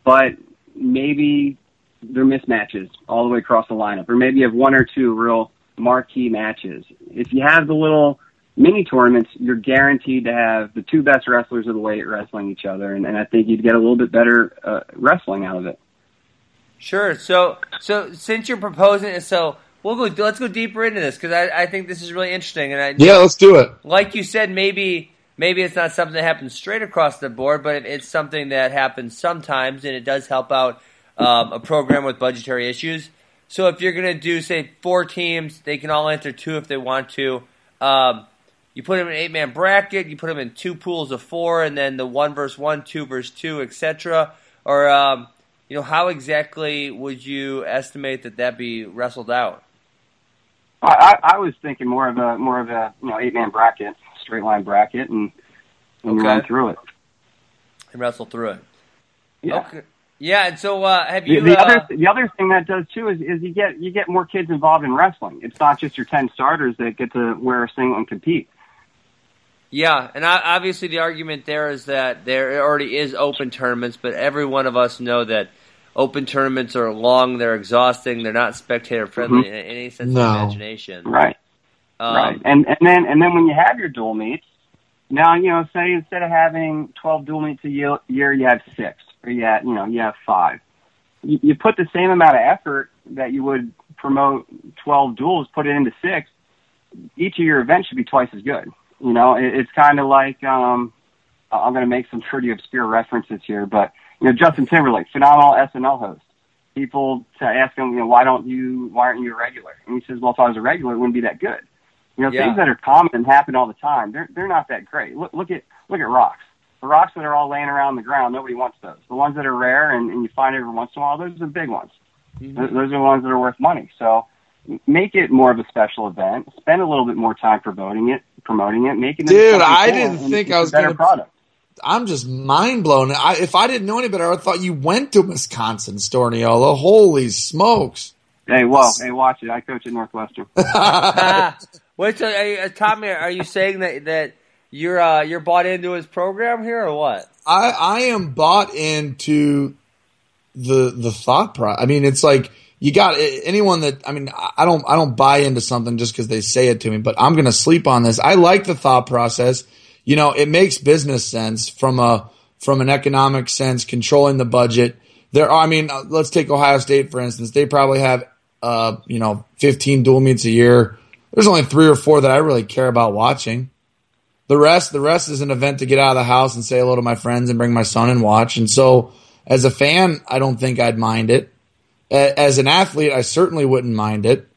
but maybe they're mismatches all the way across the lineup, or maybe you have one or two real marquee matches. If you have the little mini tournaments, you're guaranteed to have the two best wrestlers of the weight wrestling each other, and, and I think you'd get a little bit better uh, wrestling out of it. Sure. So, so since you're proposing it, so we'll go. Let's go deeper into this because I, I think this is really interesting. And I, yeah, let's do it. Like you said, maybe maybe it's not something that happens straight across the board, but it's something that happens sometimes, and it does help out um, a program with budgetary issues. So if you're going to do say four teams, they can all enter two if they want to. Um, you put them in an eight man bracket, you put them in two pools of four, and then the one versus one, two versus two, etc. Or um, you know, how exactly would you estimate that that be wrestled out? I, I was thinking more of a more of a you know eight man bracket, straight line bracket, and, and okay. run through it and wrestle through it. Yeah. Okay. Yeah, and so uh, have you? The, the uh, other the other thing that does too is, is you get you get more kids involved in wrestling. It's not just your ten starters that get to wear a singlet and compete. Yeah, and obviously the argument there is that there already is open tournaments, but every one of us know that open tournaments are long, they're exhausting, they're not spectator friendly mm-hmm. in any sense no. of imagination. Right. Um, right. And and then and then when you have your dual meets, now you know, say instead of having twelve dual meets a year, you have six, or you have you know you have five. You, you put the same amount of effort that you would promote twelve duels, put it into six. Each of your events should be twice as good. You know, it, it's kind of like um, I'm going to make some pretty obscure references here, but you know, Justin Timberlake, phenomenal SNL host. People to ask him, you know, why don't you, why aren't you a regular? And he says, well, if I was a regular, it wouldn't be that good. You know, yeah. things that are common and happen all the time, they're they're not that great. Look look at look at rocks. The rocks that are all laying around the ground, nobody wants those. The ones that are rare and, and you find every once in a while, those are the big ones. Mm-hmm. Those, those are the ones that are worth money. So make it more of a special event. Spend a little bit more time promoting it, promoting it, making it. Dude, I didn't think I was going to. Product. I'm just mind blown. I, if I didn't know any better, I thought you went to Wisconsin, Storniolo. Holy smokes! Hey, well, hey, watch it. I coach at Northwestern. Wait, so, uh, Tommy, are you saying that that you're uh, you're bought into his program here, or what? I I am bought into the the thought process. I mean, it's like you got anyone that I mean, I don't I don't buy into something just because they say it to me, but I'm going to sleep on this. I like the thought process you know, it makes business sense from a from an economic sense, controlling the budget. There are, I mean, uh, let's take Ohio State for instance. They probably have, uh, you know, 15 dual meets a year. There's only three or four that I really care about watching. The rest, the rest is an event to get out of the house and say hello to my friends and bring my son and watch. And so, as a fan, I don't think I'd mind it. As an athlete, I certainly wouldn't mind it.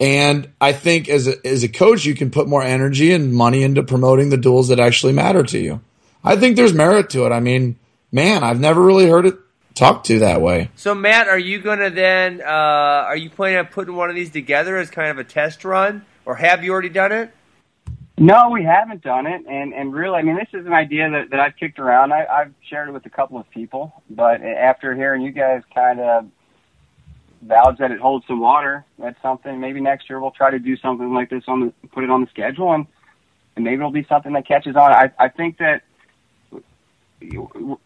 And I think as a, as a coach, you can put more energy and money into promoting the duels that actually matter to you. I think there's merit to it. I mean, man, I've never really heard it talked to that way. So, Matt, are you going to then, uh, are you planning on putting one of these together as kind of a test run, or have you already done it? No, we haven't done it, and and really, I mean, this is an idea that, that I've kicked around. I, I've shared it with a couple of people, but after hearing you guys kind of vouch that it holds some water. That's something. Maybe next year we'll try to do something like this on the put it on the schedule, and and maybe it'll be something that catches on. I I think that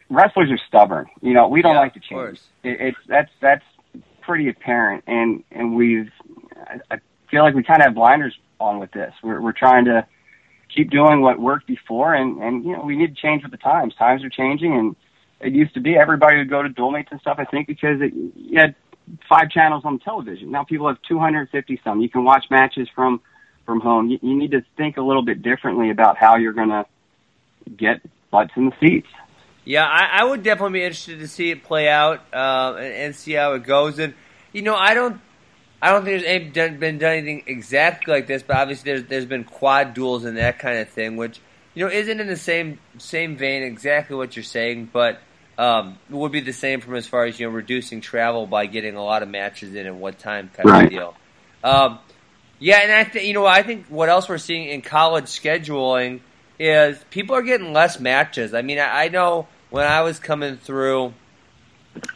wrestlers are stubborn. You know, we don't yeah, like to change. It, it's that's that's pretty apparent, and and we've I, I feel like we kind of have blinders on with this. We're we're trying to keep doing what worked before, and and you know we need to change with the times. Times are changing, and it used to be everybody would go to dual meets and stuff. I think because it, you had five channels on television. Now people have 250 some. You can watch matches from from home. You, you need to think a little bit differently about how you're going to get butts in the seats. Yeah, I, I would definitely be interested to see it play out uh, and, and see how it goes. And you know, I don't I don't think there's any, done, been done anything exactly like this, but obviously there's there's been quad duels and that kind of thing, which you know isn't in the same same vein exactly what you're saying, but um, would be the same from as far as you know reducing travel by getting a lot of matches in at one time kind right. of deal. Um, yeah, and I think you know I think what else we're seeing in college scheduling is people are getting less matches. I mean, I, I know when I was coming through,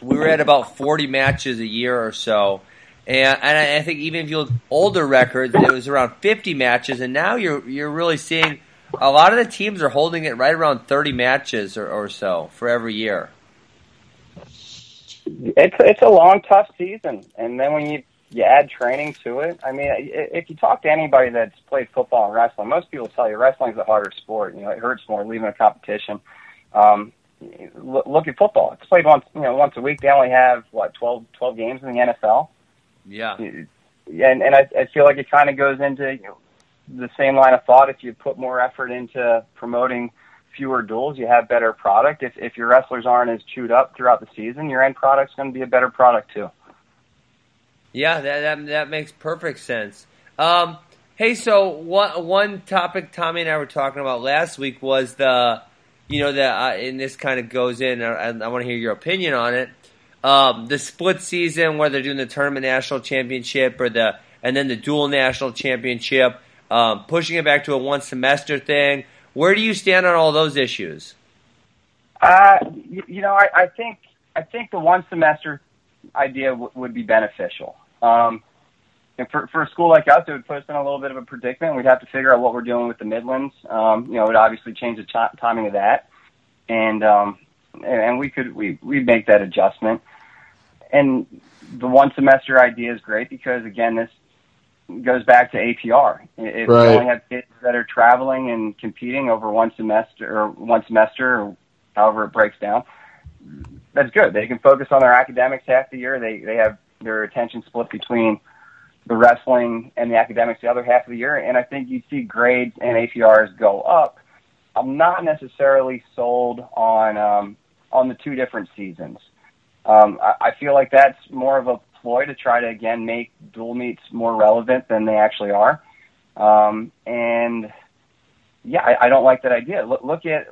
we were at about forty matches a year or so. And, and I think even if you look older records, it was around 50 matches, and now you're you're really seeing a lot of the teams are holding it right around 30 matches or, or so for every year. It's it's a long, tough season, and then when you you add training to it, I mean, if you talk to anybody that's played football and wrestling, most people tell you wrestling's a harder sport. You know, it hurts more leaving a competition. Um, look at football; it's played once, you know, once a week. They only have what 12, 12 games in the NFL. Yeah, and and I, I feel like it kind of goes into you know, the same line of thought. If you put more effort into promoting fewer duels, you have better product. If if your wrestlers aren't as chewed up throughout the season, your end product's going to be a better product too. Yeah, that that, that makes perfect sense. Um, hey, so one one topic Tommy and I were talking about last week was the, you know, that uh, and this kind of goes in. and I want to hear your opinion on it. Um, the split season where they're doing the tournament national championship or the and then the dual national championship um, pushing it back to a one semester thing. Where do you stand on all those issues? Uh, you, know, I, I think I think the one semester idea w- would be beneficial. Um, and for, for a school like us, it would put us in a little bit of a predicament. We'd have to figure out what we're doing with the Midlands. Um, you know, it would obviously change the ch- timing of that, and um, and we could we we make that adjustment. And the one semester idea is great because again, this goes back to APR. If right. you only have kids that are traveling and competing over one semester or one semester or however it breaks down, that's good. They can focus on their academics half the year. They they have their attention split between the wrestling and the academics the other half of the year. And I think you see grades and APRs go up. I'm not necessarily sold on um, on the two different seasons. Um, I, I feel like that's more of a ploy to try to again make dual meets more relevant than they actually are. Um, and yeah, I, I don't like that idea. Look, look at,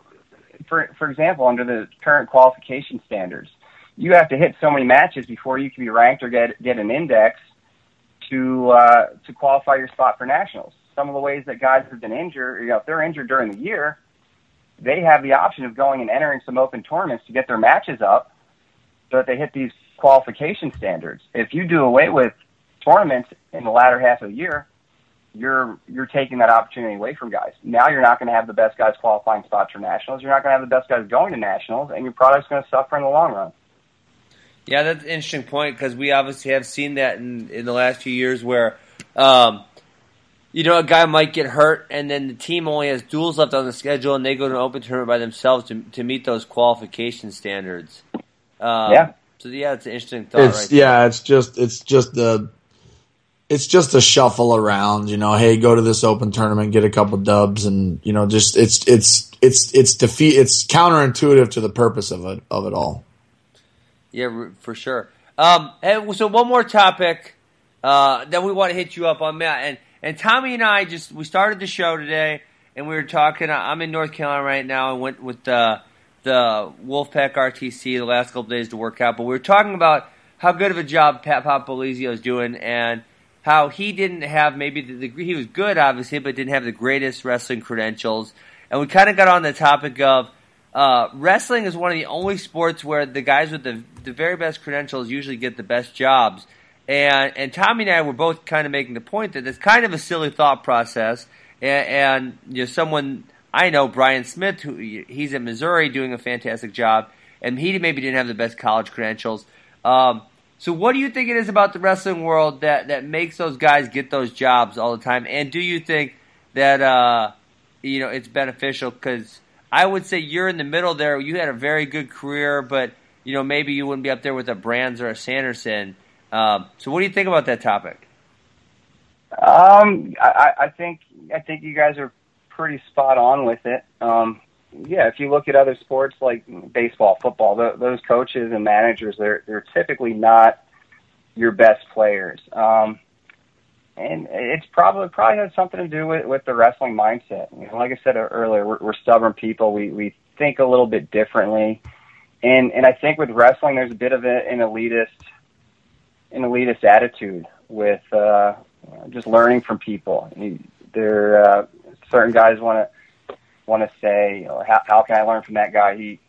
for for example, under the current qualification standards, you have to hit so many matches before you can be ranked or get get an index to uh, to qualify your spot for nationals. Some of the ways that guys have been injured, you know, if they're injured during the year, they have the option of going and entering some open tournaments to get their matches up so that they hit these qualification standards. If you do away with tournaments in the latter half of the year, you're you're taking that opportunity away from guys. Now you're not going to have the best guys qualifying spots for nationals. You're not going to have the best guys going to nationals, and your product's going to suffer in the long run. Yeah, that's an interesting point because we obviously have seen that in in the last few years where. Um, you know, a guy might get hurt, and then the team only has duels left on the schedule, and they go to an open tournament by themselves to to meet those qualification standards. Um, yeah. So yeah, it's an interesting thought. It's right yeah, it's just it's just a it's just a shuffle around. You know, hey, go to this open tournament, get a couple dubs, and you know, just it's it's it's it's defeat. It's counterintuitive to the purpose of it of it all. Yeah, for sure. Um, and so one more topic uh, that we want to hit you up on, Matt, and and Tommy and I just we started the show today, and we were talking. I'm in North Carolina right now, and went with uh, the Wolfpack RTC the last couple days to work out, but we were talking about how good of a job Pat Popolizio is doing and how he didn't have maybe the, the he was good obviously, but didn't have the greatest wrestling credentials. And we kind of got on the topic of uh, wrestling is one of the only sports where the guys with the the very best credentials usually get the best jobs. And and Tommy and I were both kind of making the point that it's kind of a silly thought process, and, and you know someone I know Brian Smith, who he's at Missouri doing a fantastic job, and he maybe didn't have the best college credentials. Um, so, what do you think it is about the wrestling world that that makes those guys get those jobs all the time? And do you think that uh, you know it's beneficial? Because I would say you're in the middle there. You had a very good career, but you know maybe you wouldn't be up there with a Brands or a Sanderson. Um, so, what do you think about that topic? Um, I, I think I think you guys are pretty spot on with it. Um, yeah, if you look at other sports like baseball, football, the, those coaches and managers, they're they're typically not your best players. Um, and it's probably probably has something to do with with the wrestling mindset. You know, like I said earlier, we're, we're stubborn people. We we think a little bit differently, and and I think with wrestling, there's a bit of a, an elitist an elitist attitude with uh, just learning from people. They're uh, certain guys want to want to say, you know, how, how can I learn from that guy? He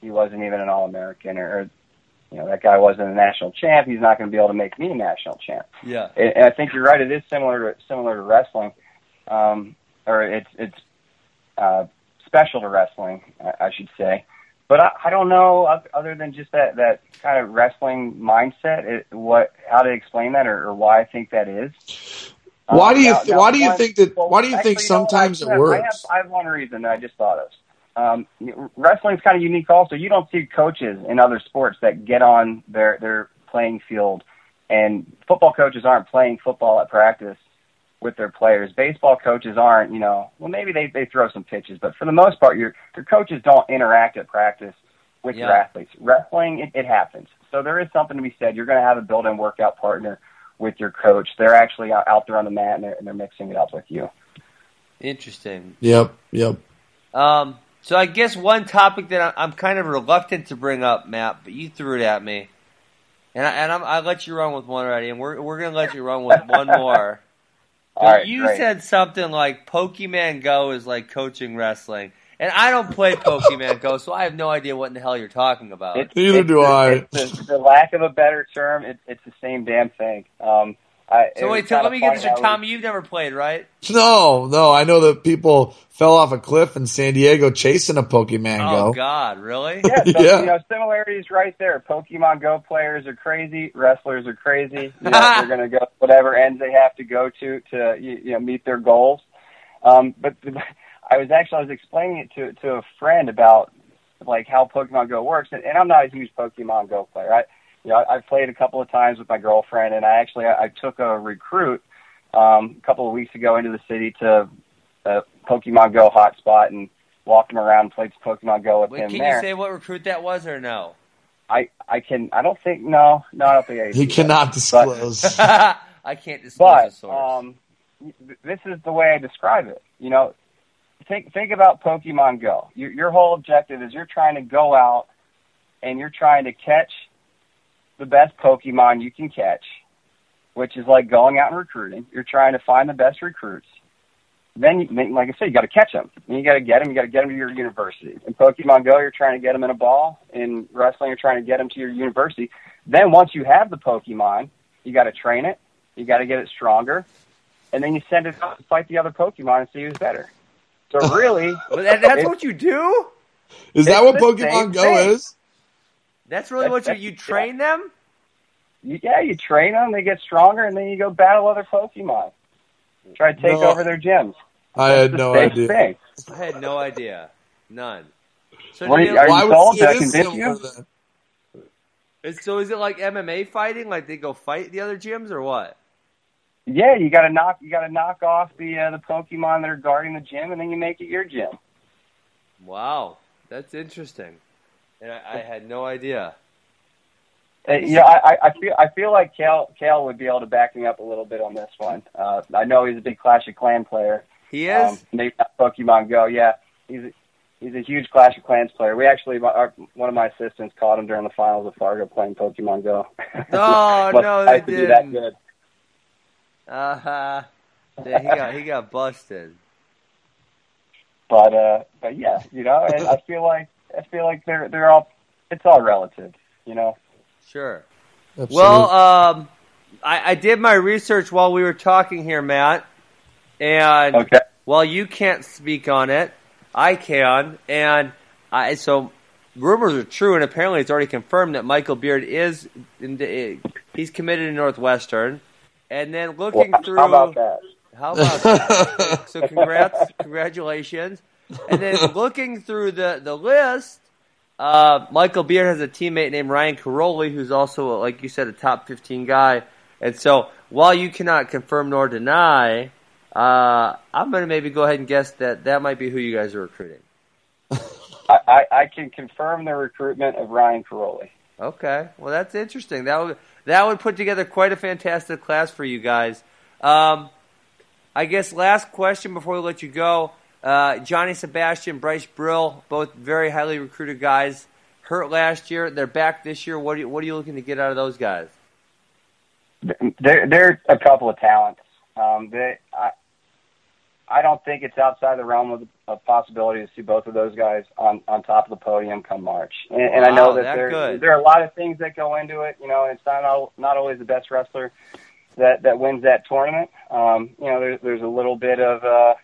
he wasn't even an All American, or, or you know that guy wasn't a national champ. He's not going to be able to make me a national champ. Yeah, and, and I think you're right. It is similar to similar to wrestling, um, or it's it's uh, special to wrestling, I, I should say. But I, I don't know other than just that that kind of wrestling mindset. It, what how to explain that, or, or why I think that is. Why do you th- now, why do you one, think that well, why do you actually, think sometimes you know, it works? I have, I have one reason that I just thought of. Um, wrestling is kind of unique. Also, you don't see coaches in other sports that get on their their playing field, and football coaches aren't playing football at practice with their players. Baseball coaches aren't. You know, well maybe they they throw some pitches, but for the most part, your your coaches don't interact at practice with yeah. your athletes. Wrestling, it, it happens. So there is something to be said. You're going to have a built-in workout partner with your coach. They're actually out there on the mat and they're, and they're mixing it up with you. Interesting. Yep. Yep. Um, so I guess one topic that I'm kind of reluctant to bring up, Matt, but you threw it at me, and I, and I'm, I let you run with one already, and we're we're gonna let you run with one more. All right, you great. said something like Pokemon Go is like coaching wrestling, And I don't play Pokemon Go, so I have no idea what in the hell you're talking about. It, Neither do I. The, the, lack of a better term, it, it's the same damn thing. Um, I, so wait, let me get this. Tommy, you've never played, right? No, no. I know that people fell off a cliff in San Diego chasing a Pokemon Go. Oh God, really? Yeah, so, yeah. You know, similarities right there. Pokemon Go players are crazy. Wrestlers are crazy. You know, they're going to go whatever ends they have to go to to you know meet their goals. Um, but I was actually I was explaining it to to a friend about like how Pokemon Go works, and, and I'm not a huge Pokemon Go player. I you know, I, I've played a couple of times with my girlfriend, and I actually I, I took a recruit um, a couple of weeks ago into the city to a Pokemon Go hotspot and walked him around and played Pokemon Go with Wait, him can there. you say what recruit that was or no? I I can I don't think no no I don't think I he cannot disclose. But, I can't disclose but, the source. Um, this is the way I describe it. You know, think think about Pokemon Go. Your, your whole objective is you're trying to go out and you're trying to catch the best Pokemon you can catch, which is like going out and recruiting. You're trying to find the best recruits. Then, then like I said, you got to catch them. And you got to get them. You got to get them to your university. In Pokemon Go, you're trying to get them in a ball. In wrestling, you're trying to get them to your university. Then once you have the Pokemon, you got to train it. You got to get it stronger, and then you send it out to fight the other Pokemon and see who's better. So really, that, that's what you do. Is that what Pokemon Go thing. is? That's really what you you train yeah. them. Yeah, you train them. They get stronger, and then you go battle other Pokemon. Try to take no, over their gyms. I had no idea. Thing. I had no idea. None. So what are you, are why you told? Did convince you? So is it like MMA fighting? Like they go fight the other gyms or what? Yeah, you got to knock you got to knock off the uh, the Pokemon that are guarding the gym, and then you make it your gym. Wow, that's interesting. And I, I had no idea. Uh, yeah, I, I feel I feel like Cael Cael would be able to back me up a little bit on this one. Uh, I know he's a big Clash of Clan player. He is. Um, maybe not Pokemon Go. Yeah, he's a, he's a huge Clash of Clans player. We actually, our, one of my assistants caught him during the finals of Fargo playing Pokemon Go. Oh no, they didn't. That good. Uh huh. Yeah, he got he got busted. But uh, but yeah, you know, and I feel like I feel like they're they're all it's all relative, you know. Sure. Absolutely. Well, um, I, I did my research while we were talking here, Matt, and okay. while you can't speak on it, I can, and I so rumors are true, and apparently it's already confirmed that Michael Beard is in the, he's committed to Northwestern, and then looking well, through how about that? How about that? so congrats, congratulations, and then looking through the the list uh, Michael Beard has a teammate named Ryan Caroli, who's also, like you said, a top 15 guy. And so, while you cannot confirm nor deny, uh, I'm going to maybe go ahead and guess that that might be who you guys are recruiting. I, I can confirm the recruitment of Ryan Caroli. Okay, well that's interesting. That would that would put together quite a fantastic class for you guys. Um, I guess last question before we let you go. Uh, Johnny Sebastian, Bryce Brill, both very highly recruited guys. Hurt last year, they're back this year. What are you, what are you looking to get out of those guys? They're they're a couple of talents. Um, they, I I don't think it's outside the realm of, of possibility to see both of those guys on on top of the podium come March. And, and I know that, that there good. there are a lot of things that go into it. You know, it's not not always the best wrestler that that wins that tournament. Um, you know, there's there's a little bit of uh,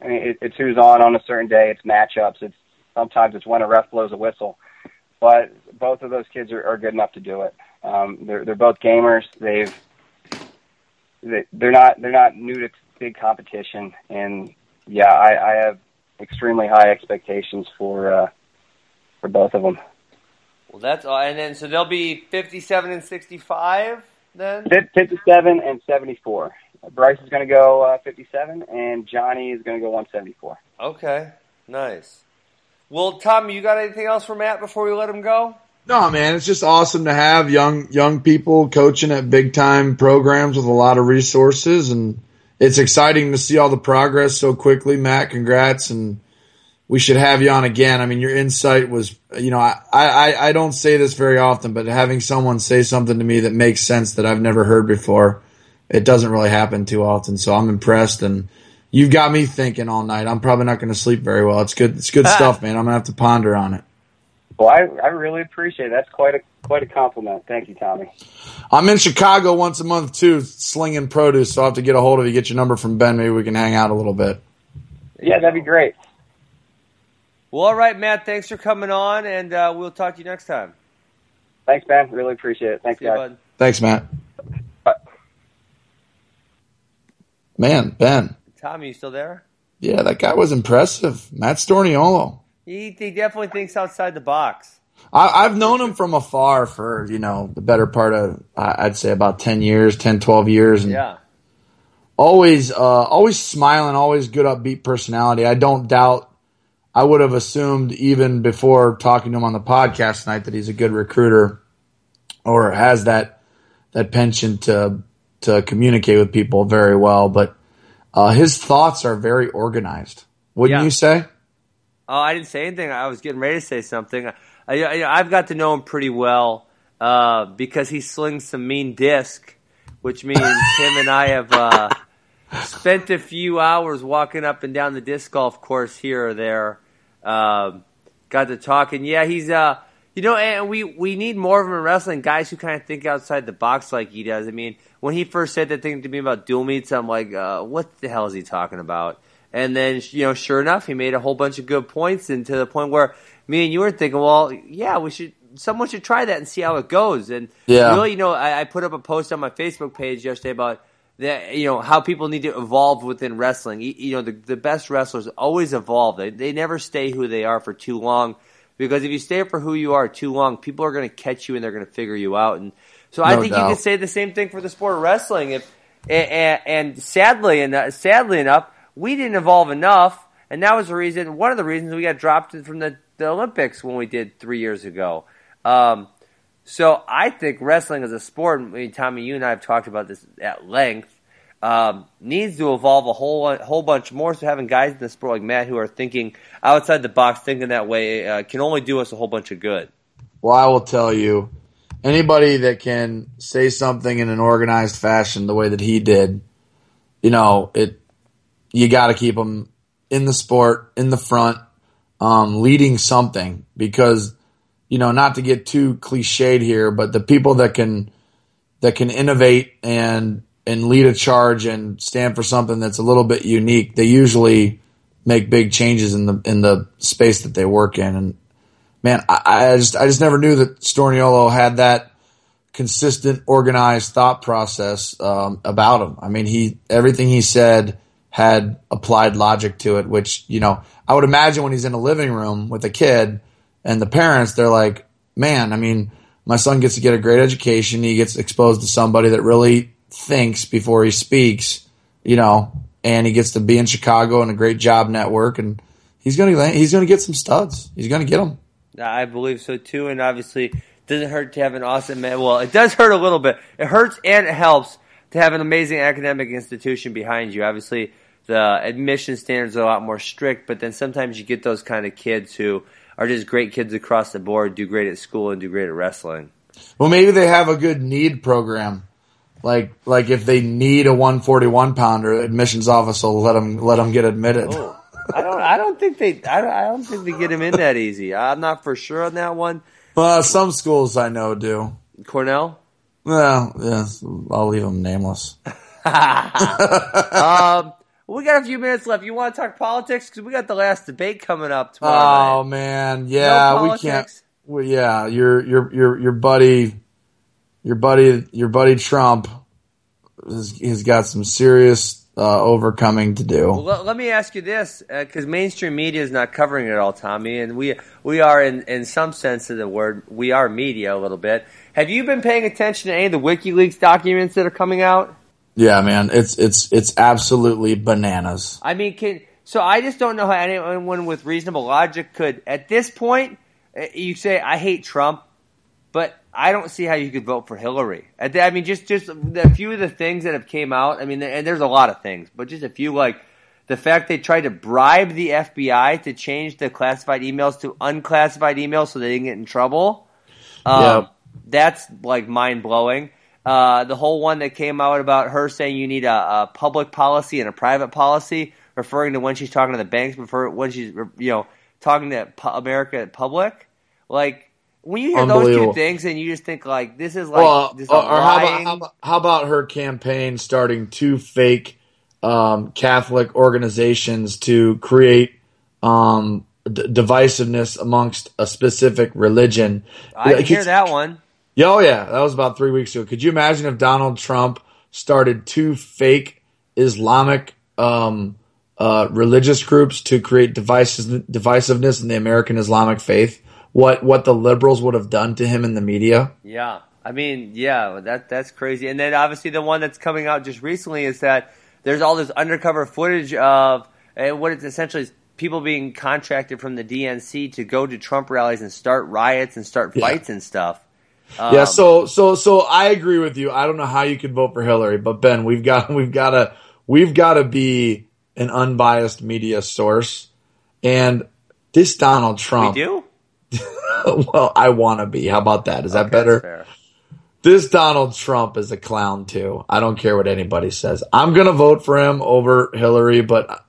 I mean, it, it's who's on on a certain day. It's matchups. It's sometimes it's when a ref blows a whistle. But both of those kids are, are good enough to do it. Um, they're they're both gamers. They've they, they're not they're not new to big competition, and yeah, I, I have extremely high expectations for uh, for both of them. Well, that's all. And then so they'll be fifty-seven and sixty-five then. Fifty-seven and seventy-four. Bryce is going to go uh, 57, and Johnny is going to go 174. Okay, nice. Well, Tom, you got anything else for Matt before we let him go? No, man, it's just awesome to have young young people coaching at big time programs with a lot of resources, and it's exciting to see all the progress so quickly. Matt, congrats, and we should have you on again. I mean, your insight was, you know, I, I, I don't say this very often, but having someone say something to me that makes sense that I've never heard before it doesn't really happen too often. So I'm impressed and You've got me thinking all night. I'm probably not going to sleep very well. It's good. It's good ah. stuff, man. I'm going to have to ponder on it. Well, I, I really appreciate it. That's quite a quite a compliment. Thank you, Tommy. I'm in Chicago once a month too, slinging produce. So I will have to get a hold of you. Get your number from Ben. Maybe we can hang out a little bit. Yeah, that'd be great. Well, all right, Matt. Thanks for coming on, and uh, we'll talk to you next time. Thanks, man. Really appreciate it. Thanks, See guys. You, Thanks, Matt. Bye. Man, Ben. Tommy, you still there? Yeah, that guy was impressive. Matt Storniolo. He, he definitely thinks outside the box. I, have known him from afar for, you know, the better part of, I'd say about 10 years, 10, 12 years. And yeah. Always, uh, always smiling, always good upbeat personality. I don't doubt, I would have assumed even before talking to him on the podcast tonight that he's a good recruiter or has that, that penchant to, to communicate with people very well. But, uh, his thoughts are very organized. Wouldn't yeah. you say? Oh, I didn't say anything. I was getting ready to say something. I, have got to know him pretty well uh, because he slings some mean disc, which means him and I have uh, spent a few hours walking up and down the disc golf course here or there. Uh, got to talking. Yeah, he's uh, you know, and we we need more of him in wrestling. Guys who kind of think outside the box like he does. I mean, when he first said that thing to me about dual meets, I'm like, uh, what the hell is he talking about? And then, you know, sure enough, he made a whole bunch of good points, and to the point where me and you were thinking, well, yeah, we should, someone should try that and see how it goes. And yeah. really, you know, I, I put up a post on my Facebook page yesterday about that, you know, how people need to evolve within wrestling. You, you know, the, the best wrestlers always evolve. They, they never stay who they are for too long. Because if you stay for who you are too long, people are going to catch you and they're going to figure you out. And so no I think doubt. you can say the same thing for the sport of wrestling. If and, and sadly, and sadly enough, we didn't evolve enough, and that was the reason. One of the reasons we got dropped from the, the Olympics when we did three years ago. Um, so I think wrestling as a sport, mean, Tommy, you and I have talked about this at length. Um, needs to evolve a whole whole bunch more. So having guys in the sport like Matt who are thinking outside the box, thinking that way, uh, can only do us a whole bunch of good. Well, I will tell you, anybody that can say something in an organized fashion the way that he did, you know, it you got to keep them in the sport, in the front, um, leading something because, you know, not to get too cliched here, but the people that can, that can innovate and, and lead a charge and stand for something that's a little bit unique, they usually make big changes in the, in the space that they work in. And man, I, I just, I just never knew that Storniolo had that, consistent, organized thought process um, about him. I mean, he everything he said had applied logic to it, which, you know, I would imagine when he's in a living room with a kid and the parents, they're like, man, I mean, my son gets to get a great education. He gets exposed to somebody that really thinks before he speaks, you know, and he gets to be in Chicago and a great job network and he's going to, he's going to get some studs. He's going to get them. I believe so too. And obviously doesn't hurt to have an awesome man. Well, it does hurt a little bit. It hurts and it helps to have an amazing academic institution behind you. Obviously, the admission standards are a lot more strict, but then sometimes you get those kind of kids who are just great kids across the board, do great at school and do great at wrestling. Well, maybe they have a good need program. Like, like if they need a 141 pounder, admissions office will let them, let them get admitted. Oh, I don't, I don't think they, I don't, I don't think they get them in that easy. I'm not for sure on that one. Well, some schools I know do. Cornell? Well, yes, I'll leave them nameless. um, we got a few minutes left. You want to talk politics? Because we got the last debate coming up tomorrow. Oh night. man, yeah, no we can't. Well, yeah, your your your your buddy, your buddy, your buddy Trump has, has got some serious uh, overcoming to do. Well, let, me ask you this, because uh, mainstream media is not covering it all, Tommy, and we we are in in some sense of the word, we are media a little bit. Have you been paying attention to any of the WikiLeaks documents that are coming out? Yeah, man, it's it's it's absolutely bananas. I mean, can so I just don't know how anyone with reasonable logic could at this point. Eh, you say I hate Trump, but I don't see how you could vote for Hillary. I mean, just just a few of the things that have came out. I mean, and there's a lot of things, but just a few like the fact they tried to bribe the FBI to change the classified emails to unclassified emails so they didn't get in trouble. Um, yeah. That's like mind blowing. Uh, the whole one that came out about her saying you need a, a, public policy and a private policy referring to when she's talking to the banks, before when she's you know talking to America public. Like when you hear those two things, and you just think like this is like well, this or, or how, about, how, about, how about her campaign starting two fake um, Catholic organizations to create um, d- divisiveness amongst a specific religion? I hear that one. Oh yeah, that was about three weeks ago. Could you imagine if Donald Trump started two fake Islamic um, uh, religious groups to create divisiveness in the American Islamic faith? what what the liberals would have done to him in the media. Yeah, I mean, yeah, that that's crazy. And then obviously the one that's coming out just recently is that there's all this undercover footage of and what it's essentially is people being contracted from the DNC to go to Trump rallies and start riots and start fights yeah. and stuff. Um, yeah, so so so I agree with you. I don't know how you could vote for Hillary, but Ben, we've got we've got to we've got to be an unbiased media source, and this Donald Trump. We do. well, I want to be. How about that? Is that better? This Donald Trump is a clown too. I don't care what anybody says. I'm going to vote for him over Hillary, but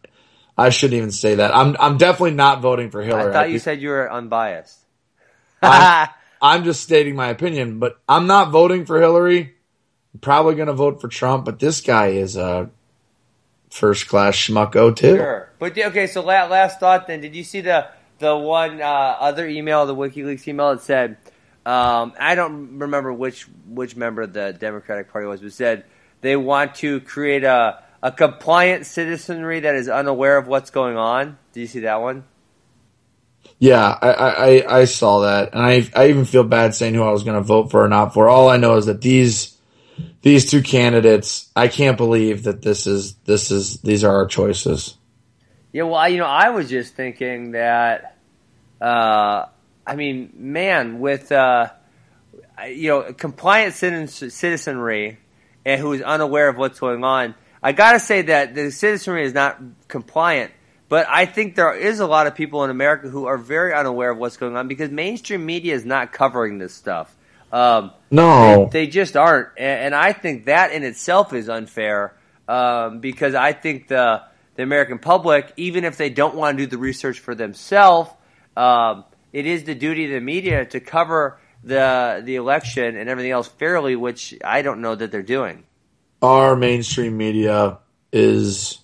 I shouldn't even say that. I'm I'm definitely not voting for Hillary. I thought you said you were unbiased. I'm, I'm just stating my opinion, but I'm not voting for Hillary. I'm probably going to vote for Trump, but this guy is a first class schmucko too. Sure, but okay. So last last thought. Then, did you see the the one uh, other email, the WikiLeaks email, that said, um, I don't remember which which member of the Democratic Party was, but said they want to create a a compliant citizenry that is unaware of what's going on. Do you see that one? Yeah, I, I, I saw that, and I I even feel bad saying who I was going to vote for or not for. All I know is that these these two candidates, I can't believe that this is this is these are our choices. Yeah, well, you know, I was just thinking that, uh, I mean, man, with uh, you know, compliant citizenry and who is unaware of what's going on, I gotta say that the citizenry is not compliant. But I think there is a lot of people in America who are very unaware of what's going on because mainstream media is not covering this stuff. Um, no, they, they, just aren't, and, and, I think that in itself is unfair um, because I think the the American public, even if they don't want to do the research for themselves, um, it is the duty of the media to cover the the election and everything else fairly, which I don't know that they're doing. Our mainstream media is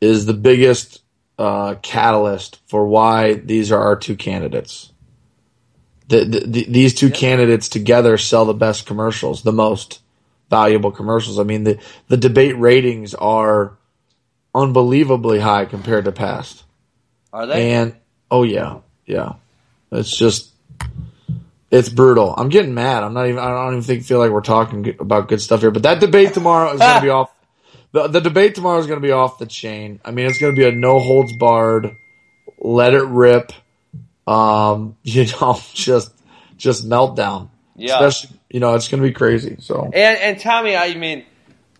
is the biggest uh, catalyst for why these are our two candidates. The, the, the, these two yep. candidates together sell the best commercials, the most valuable commercials. I mean, the the debate ratings are unbelievably high compared to past. Are they? And oh yeah, yeah. It's just it's brutal. I'm getting mad. I'm not even. I don't even think feel like we're talking about good stuff here. But that debate tomorrow is going to be off. The, the debate tomorrow is going to be off the chain. I mean, it's going to be a no holds barred, let it rip. Um, you know, just just meltdown. Yeah. Especially, you know, it's going to be crazy. So. And and Tommy, I mean,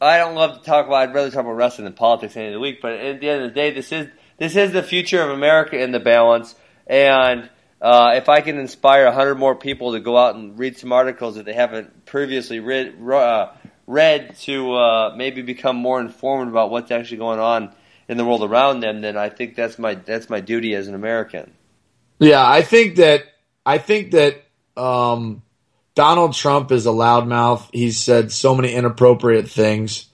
I don't love to talk about. I'd rather talk about wrestling than politics any of the week. But at the end of the day, this is this is the future of America in the balance. And uh, if I can inspire hundred more people to go out and read some articles that they haven't previously read, uh, read to uh, maybe become more informed about what's actually going on in the world around them, then I think that's my that's my duty as an American. Yeah, I think that I think that um, Donald Trump is a loudmouth. He's said so many inappropriate things.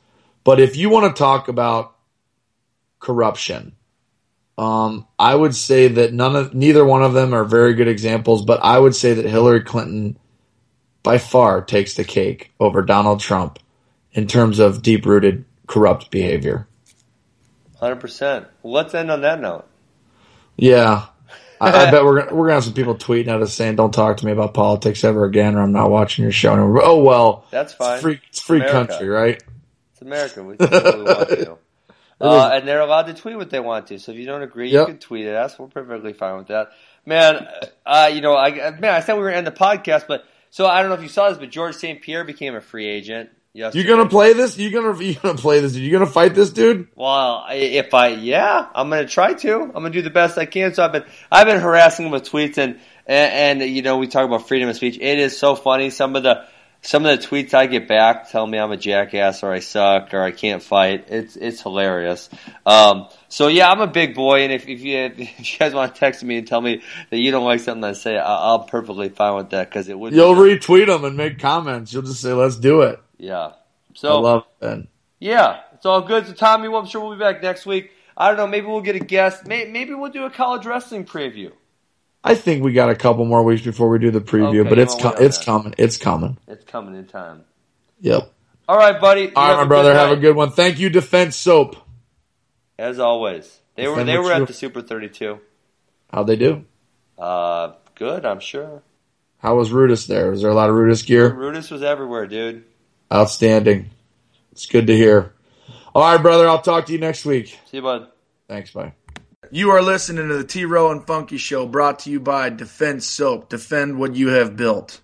But if you want to talk about corruption, um, I would say that none of neither one of them are very good examples. But I would say that Hillary Clinton, by far, takes the cake over Donald Trump in terms of deep rooted corrupt behavior. Hundred percent. Let's end on that note. Yeah, I, I, bet we're gonna, we're gonna have some people tweeting at us saying, "Don't talk to me about politics ever again," or "I'm not watching your show." And oh well, that's fine. It's free, it's free country, right? It's America. We can do what we want to. Uh, and they're allowed to tweet what they want to. So if you don't agree, yep. you can tweet at us. We're perfectly fine with that. Man, uh, you know, I man, I said we were going to end the podcast, but so I don't know if you saw this, but Georges St. Pierre became a free agent. Yesterday. You gonna play this? You gonna you gonna play this? You gonna fight this dude? Well, if I yeah, I'm gonna try to. I'm gonna do the best I can. So I've been I've been harassing him with tweets and and, and you know we talk about freedom of speech. It is so funny. Some of the some of the tweets I get back tell me I'm a jackass or I suck or I can't fight. It's it's hilarious. Um, So yeah, I'm a big boy, and if, if you if you guys want to text me and tell me that you don't like something I say, I'll, perfectly fine with that because it would. You'll retweet them and make comments. You'll just say, "Let's do it." Yeah. So I love it. Yeah, it's all good. So Tommy, well, I'm sure we'll be back next week. I don't know. Maybe we'll get a guest. Maybe we'll do a college wrestling preview. I think we got a couple more weeks before we do the preview, okay, but it's com- it's coming. It's coming. It's coming in time. Yep. All right, buddy. All right, my brother. Have a good one. Thank you, Defense Soap. As always, they Defend were they were at the Super 32. How'd they do? Uh, good. I'm sure. How was Rudis there? Was there a lot of Rudis gear? Rudis was everywhere, dude. Outstanding. It's good to hear. All right, brother. I'll talk to you next week. See you, bud. Thanks. Bye. You are listening to the T Row and Funky Show brought to you by Defense Soap. Defend what you have built.